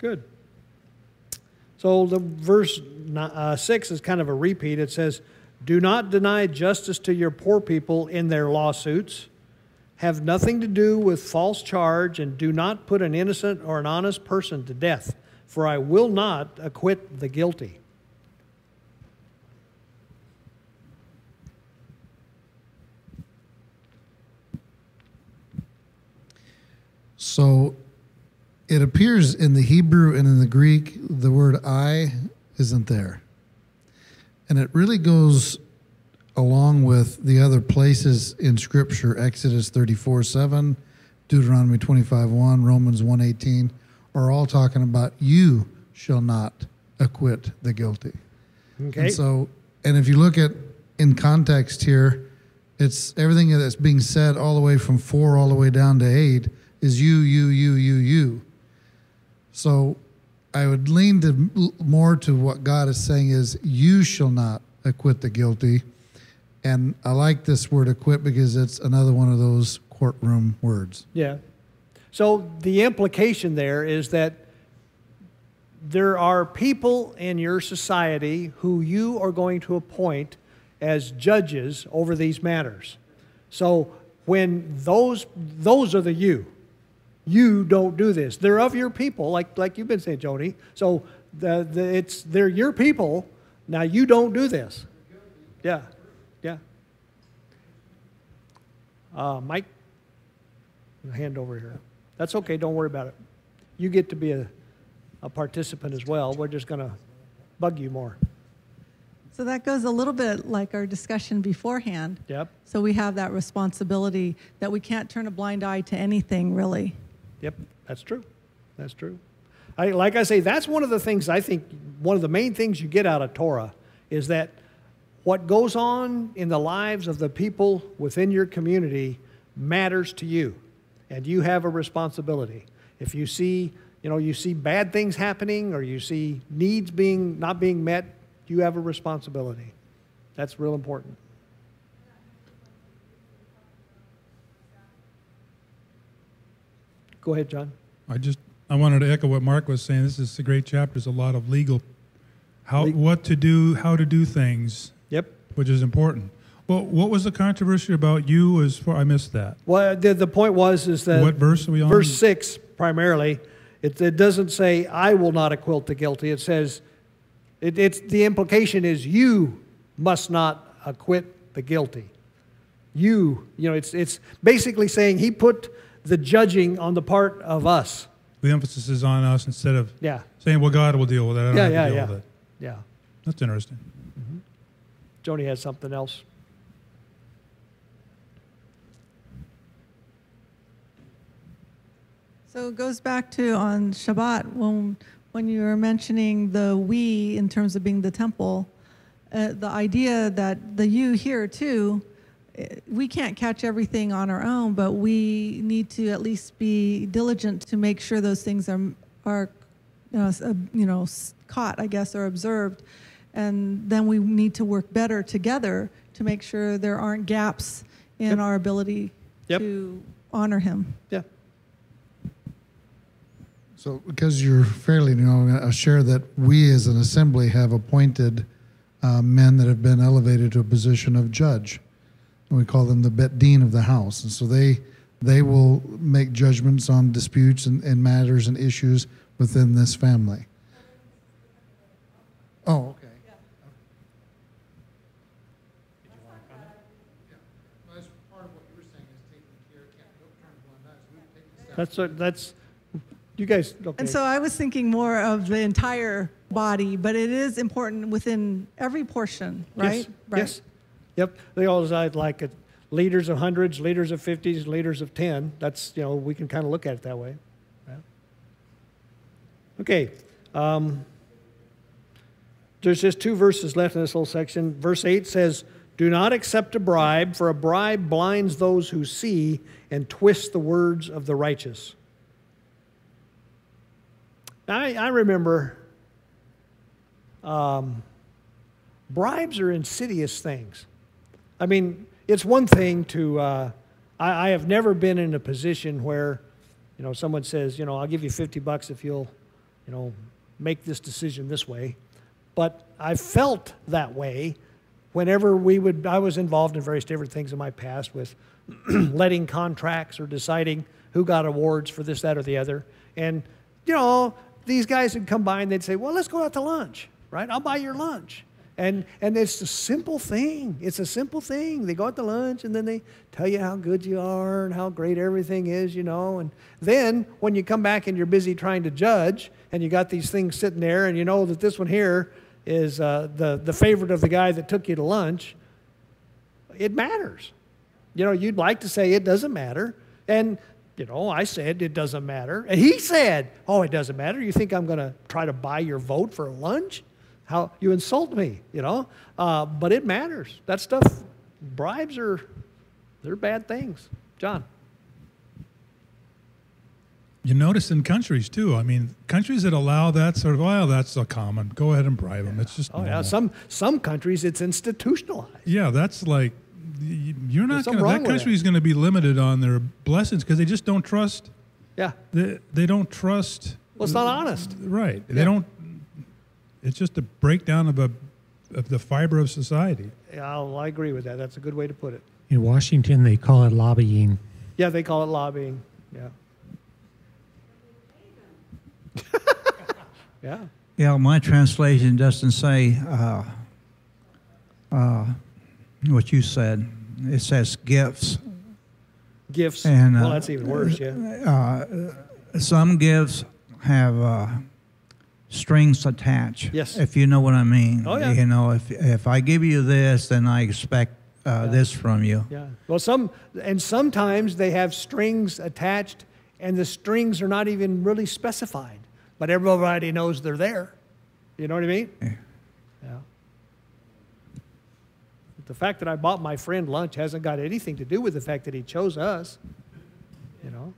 Good. So the verse uh, 6 is kind of a repeat. It says, Do not deny justice to your poor people in their lawsuits. Have nothing to do with false charge, and do not put an innocent or an honest person to death, for I will not acquit the guilty. So it appears in the Hebrew and in the Greek, the word I isn't there. And it really goes along with the other places in Scripture Exodus 34 7, Deuteronomy 25 1, Romans 1 18, are all talking about you shall not acquit the guilty. Okay. And so, and if you look at in context here, it's everything that's being said all the way from four all the way down to eight is you, you, you, you, you. So I would lean to more to what God is saying is you shall not acquit the guilty. And I like this word acquit because it's another one of those courtroom words. Yeah. So the implication there is that there are people in your society who you are going to appoint as judges over these matters. So when those those are the you, you don't do this. They're of your people, like like you've been saying, Jody. So the, the it's they're your people. Now you don't do this. Yeah, yeah. Uh, Mike, hand over here. That's okay. Don't worry about it. You get to be a, a participant as well. We're just going to bug you more. So that goes a little bit like our discussion beforehand. Yep. So we have that responsibility that we can't turn a blind eye to anything, really. Yep, that's true. That's true. I, like I say, that's one of the things I think, one of the main things you get out of Torah is that what goes on in the lives of the people within your community matters to you. And you have a responsibility. If you see, you know, you see bad things happening or you see needs being not being met, you have a responsibility. That's real important. Go ahead, John. I just I wanted to echo what Mark was saying. This is a great chapter. There's a lot of legal, how what to do, how to do things. Yep. Which is important. Well, what was the controversy about you? As far I missed that. Well, the, the point was is that What verse are we on? Verse six primarily. It, it doesn't say I will not acquit the guilty. It says it, it's the implication is you must not acquit the guilty. You, you know, it's it's basically saying he put the judging on the part of us. The emphasis is on us instead of Yeah. saying, "Well, God will deal with it." I don't Yeah, have yeah, to deal yeah. with it. Yeah. That's interesting. Joni has something else. So it goes back to on Shabbat when when you were mentioning the we in terms of being the temple, uh, the idea that the you here too, we can't catch everything on our own, but we need to at least be diligent to make sure those things are are you know, uh, you know caught, I guess, or observed, and then we need to work better together to make sure there aren't gaps in our ability Yep. to honor Him. Yeah. So, because you're fairly new, I'll share that we as an assembly have appointed uh, men that have been elevated to a position of judge. And we call them the bet din of the house. And so they they will make judgments on disputes and, and matters and issues within this family. Oh, okay. That's, what- that's, you guys, okay. And so I was thinking more of the entire body, but it is important within every portion, right? Yes, Right. Yes. Yep. They always had like it, leaders of hundreds, leaders of fifties, leaders of ten. That's you know we can kind of look at it that way. Okay. Um, there's just two verses left in this whole section. Verse eight says, "Do not accept a bribe, for a bribe blinds those who see and twists the words of the righteous." I, I remember. Um, bribes are insidious things. I mean, it's one thing to, uh, I, I have never been in a position where, you know, someone says, you know, I'll give you 50 bucks if you'll, you know, make this decision this way. But I felt that way whenever we would, I was involved in various different things in my past with letting contracts or deciding who got awards for this, that, or the other. And, you know, these guys would come by and they'd say, well, let's go out to lunch, right? I'll buy your lunch. And, and it's a simple thing. It's a simple thing. They go out to lunch and then they tell you how good you are and how great everything is, you know. And then when you come back and you're busy trying to judge and you got these things sitting there and you know that this one here is uh, the, the favorite of the guy that took you to lunch, it matters. You know, you'd like to say it doesn't matter. And, you know, I said it doesn't matter. And he said, oh, it doesn't matter. You think I'm going to try to buy your vote for lunch? How you insult me, you know? Uh, but it matters. That stuff, bribes are, they're bad things. John. You notice in countries too. I mean, countries that allow that sort of, well, that's a common. Go ahead and bribe them. It's just Oh, yeah. Some, some countries it's institutionalized. Yeah, that's like you're not going to. That with country is going to be limited on their blessings because they just don't trust. Yeah. They, they don't trust. Well, it's not honest. Right. They don't. It's just a breakdown of a of the fiber of society. Yeah, I'll, I agree with that. That's a good way to put it. In Washington, they call it lobbying. Yeah, they call it lobbying. Yeah. yeah. Yeah, my translation doesn't say uh, uh, what you said. It says gifts. Gifts. And, well, uh, that's even worse. Yeah. Uh, some gifts have uh, strings attached. Yes. If you know what I mean. Oh, yeah. You know, if if I give you this, then I expect uh, this from you. Yeah. Well, some and sometimes they have strings attached, and the strings are not even really specified, but everybody knows they're there. You know what I mean? Yeah. Yeah. The fact that I bought my friend lunch hasn't got anything to do with the fact that he chose us. You know.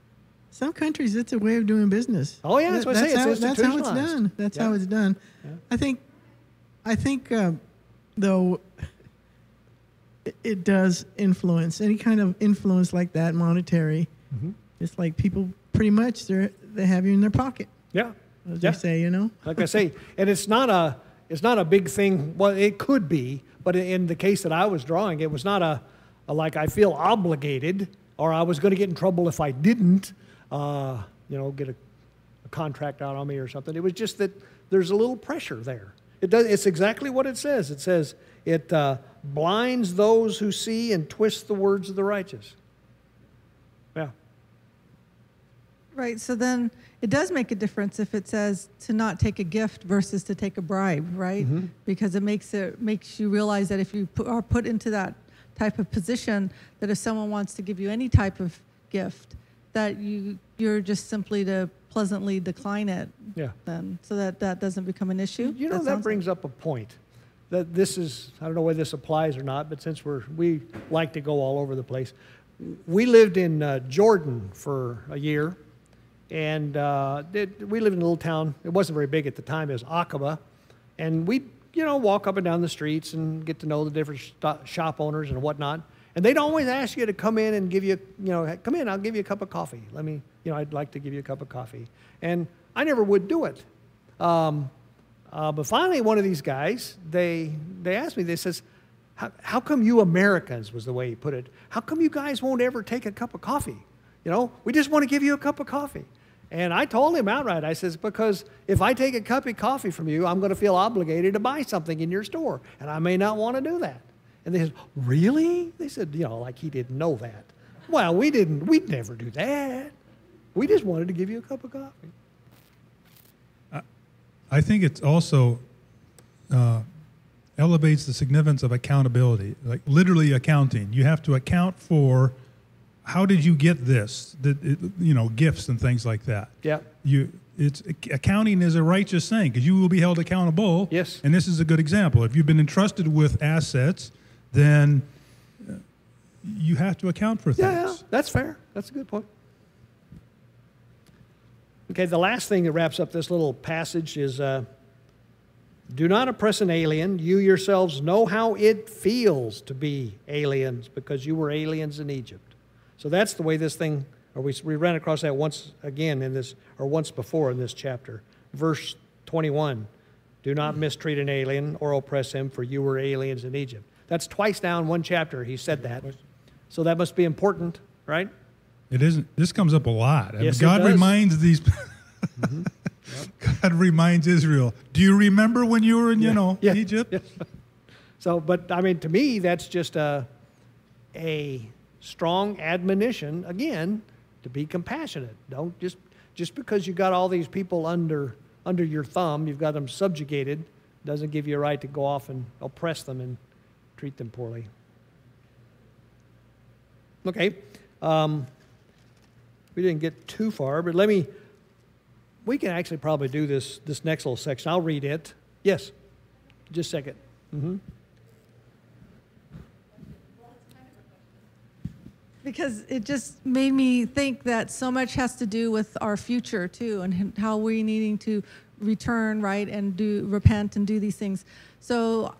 Some countries, it's a way of doing business. Oh, yeah, that's what I say, it's how, that's how it's done. That's Yeah. how it's done. Yeah. I think, I think, uh, though, it, it does influence any kind of influence like that, monetary. Mm-hmm. It's like people pretty much they they have you in their pocket, Yeah. as Yeah. they say, you know. like I say, and it's not a it's not a big thing. Well, it could be, but in the case that I was drawing, it was not a, a like I feel obligated or I was going to get in trouble if I didn't, uh, you know, get a, a contract out on me or something. It was just that there's a little pressure there. It does. It's exactly what it says. It says it uh, blinds those who see and twists the words of the righteous. Yeah. Right. So then it does make a difference if it says to not take a gift versus to take a bribe, right? Mhm. Because it makes it makes you realize that if you put, are put into that type of position, that if someone wants to give you any type of gift, that you you're just simply to pleasantly decline it. Yeah. Then, so that that doesn't become an issue. You know, that, sounds brings up a point. That this is, I don't know whether this applies or not, but since we're, we like to go all over the place. We lived in uh, Jordan for a year, and uh, it, we lived in a little town. It wasn't very big at the time. It was Aqaba. And we, you know, walk up and down the streets and get to know the different shop owners and whatnot. And they'd always ask you to come in and give you, you know, come in, I'll give you a cup of coffee. Let me, you know, I'd like to give you a cup of coffee. And I never would do it. Um, Uh, but finally, one of these guys, they, they asked me, they says, how, how come you Americans, was the way he put it, how come you guys won't ever take a cup of coffee? You know, we just want to give you a cup of coffee. And I told him outright, I says, because if I take a cup of coffee from you, I'm going to feel obligated to buy something in your store, and I may not want to do that. And they said, really? They said, you know, like he didn't know that. Well, we didn't, we'd never do that. We just wanted to give you a cup of coffee. I think it's also uh, elevates the significance of accountability, like literally accounting. You have to account for how did you get this, the, it, you know, gifts and things like that. Yeah. You, it's accounting is a righteous thing because you will be held accountable. Yes. And this is a good example. If you've been entrusted with assets, then you have to account for things. Yeah, yeah, that's fair. That's a good point. Okay, the last thing that wraps up this little passage is uh, do not oppress an alien. You yourselves know how it feels to be aliens because you were aliens in Egypt. So that's the way this thing, or we, we ran across that once again in this, or once before in this chapter. Verse 21 Do not mistreat an alien or oppress him, for you were aliens in Egypt. That's twice now in one chapter he said that. So that must be important, right? It isn't. This comes up a lot. I mean, Yes, it God does. reminds these. Mm-hmm. God reminds Israel. Do you remember when you were in, you know, Yeah. Egypt? Yes. So, but I mean, to me, that's just a, a strong admonition, again, to be compassionate. Don't just, just because you got all these people under, under your thumb, you've got them subjugated, doesn't give you a right to go off and oppress them and treat them poorly. Okay. Um, we didn't get too far, but let me, we can actually probably do this, this next little section. I'll read it. Yes. Just a 2nd Mm-hmm. because it just made me think that so much has to do with our future too and how we needing to return right and do repent and do these things so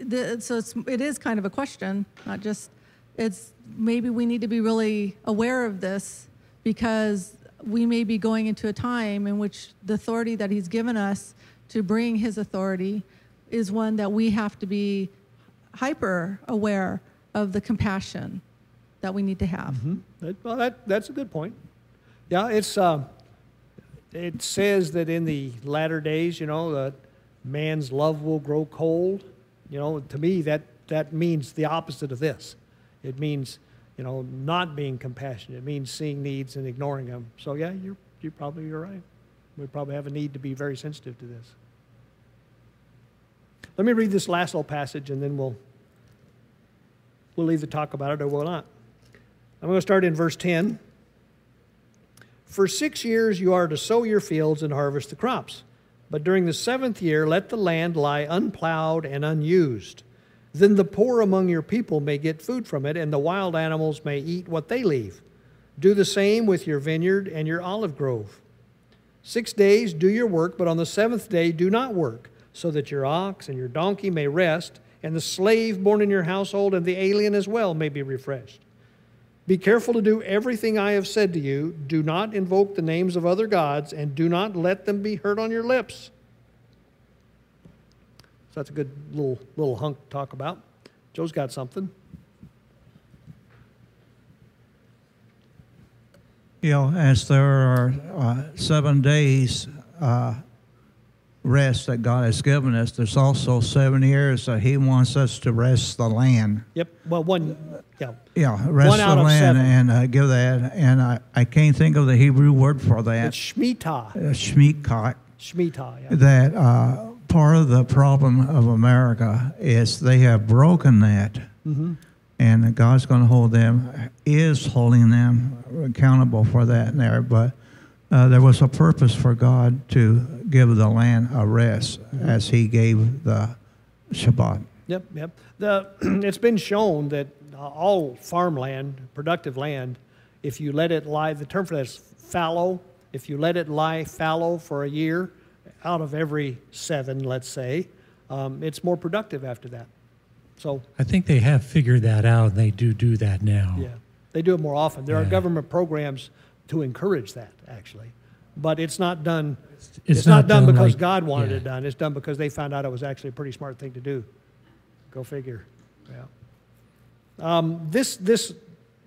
the, so it's, it is kind of a question not just it's maybe we need to be really aware of this because we may be going into a time in which the authority that he's given us to bring his authority is one that we have to be hyper aware of the compassion that we need to have. That, well, that, that's a good point. Yeah, it's, uh, it says that in the latter days, you know, that man's love will grow cold. You know, to me, that, that means the opposite of this. It means, you know, not being compassionate. It means seeing needs and ignoring them. So, yeah, you're, you probably you're right. We probably have a need to be very sensitive to this. Let me read this last little passage and then we'll, we'll either talk about it or we'll not. I'm going to start in verse 10. For six years you are to sow your fields and harvest the crops. But during the seventh year, let the land lie unplowed and unused. Then the poor among your people may get food from it, and the wild animals may eat what they leave. Do the same with your vineyard and your olive grove. Six days do your work, but on the seventh day do not work, so that your ox and your donkey may rest, and the slave born in your household and the alien as well may be refreshed. Be careful to do everything I have said to you. Do not invoke the names of other gods, and do not let them be heard on your lips. So that's a good little little hunk to talk about. Joe's got something. You know, as there are uh, seven days uh, rest that God has given us, there's also seven years that He wants us to rest the land. Yep. Well, one. Yeah. Yeah, rest One the land and uh, give that. And I, I can't think of the Hebrew word for that. It's Shemitah. Uh, Shemitah. Shemitah. Yeah. That uh, part of the problem of America is they have broken that. Mhm. And God's going to hold them, is holding them accountable for that and there. But uh, there was a purpose for God to give the land a rest as He gave the Shabbat. Yep, yep. The, it's been shown that uh, all farmland, productive land, if you let it lie, the term for that is fallow. If you let it lie fallow for a year, out of every seven, let's say, um, it's more productive after that. So, I think they have figured that out, and they do do that now. yeah, they do it more often. There are government programs to encourage that, actually. but it's not done. it's not, not done done because like- God wanted yeah. it done. It's done because they found out it was actually a pretty smart thing to do. Go figure. Yeah. Um, this this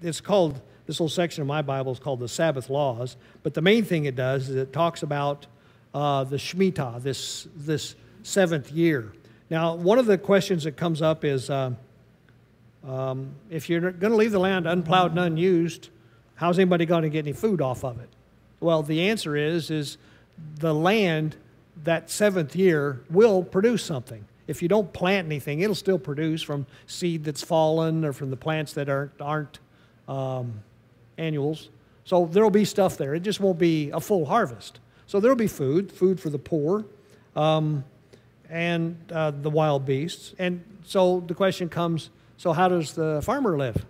it's called this whole section of my Bible is called the Sabbath laws. But the main thing it does is it talks about uh, the Shemitah, this this seventh year. Now, one of the questions that comes up is. Uh, um, if you're going to leave the land unplowed and unused, how's anybody going to get any food off of it? Well, the answer is is the land that seventh year will produce something. If you don't plant anything, it'll still produce from seed that's fallen or from the plants that aren't aren't um, annuals. So there'll be stuff there. It just won't be a full harvest. So there'll be food, food for the poor, um, and uh, the wild beasts. And so the question comes: So how does the farmer live?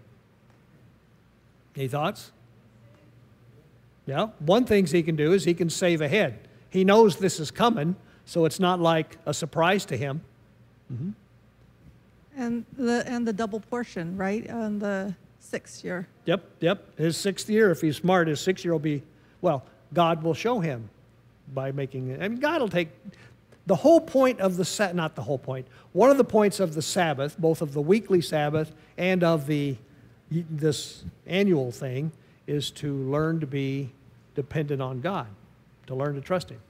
Any thoughts? Yeah, one thing he can do is he can save ahead. He knows this is coming, so it's not like a surprise to him. Mm-hmm. And the, and the double portion, right, on the sixth year. Yep, yep. His sixth year, if he's smart, his sixth year will be, well, God will show him by making it. I mean, God will take the whole point of the Sa- not the whole point. One of the points of the Sabbath, both of the weekly Sabbath and of the this annual thing, is to learn to be dependent on God, to learn to trust Him.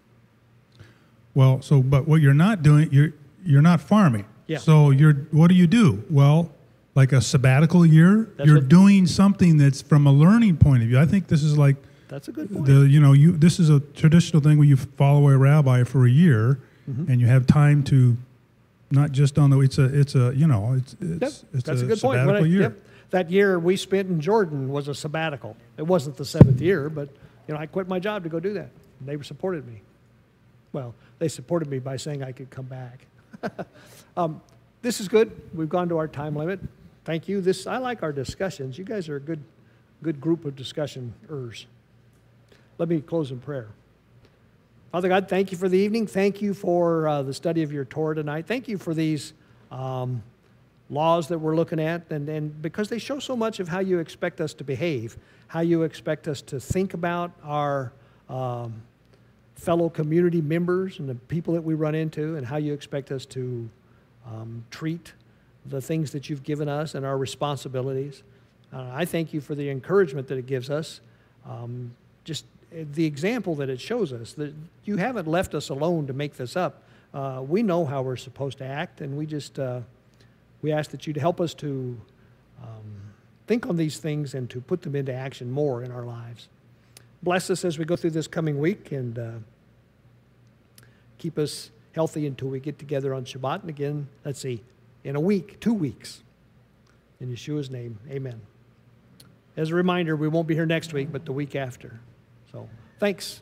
Well, so but what you're not doing, you're you're not farming. Yeah. So you're what do you do? Well, like a sabbatical year, That's you're doing something that's from a learning point of view. I think this is like That's a good point. the you know you this is a traditional thing where you follow a rabbi for a year, Mm-hmm. and you have time to, not just on the it's a it's a you know it's Yep, it's, it's that's a, a, good point. When I- year. yep. That year we spent in Jordan was a sabbatical. It wasn't the seventh year, but you know I quit my job to go do that. And They supported me. Well, they supported me by saying I could come back. um, this is good. We've gone to our time limit. Thank you. This I like our discussions. You guys are a good, good group of discussioners. Let me close in prayer. Father God, thank you for the evening. Thank you for uh, the study of your Torah tonight. Thank you for these um, laws that we're looking at, and, and because they show so much of how you expect us to behave, how you expect us to think about our um, fellow community members and the people that we run into, and how you expect us to um, treat the things that you've given us and our responsibilities. Uh, I thank you for the encouragement that it gives us. Um, just uh, the example that it shows us that you haven't left us alone to make this up. Uh, we know how we're supposed to act, and we just uh, we ask that you'd help us to um, think on these things and to put them into action more in our lives. Bless us as we go through this coming week, and uh, keep us healthy until we get together on Shabbat. And again, let's see, in a week, two weeks. In Yeshua's name, amen. As a reminder, we won't be here next week, but the week after. So thanks.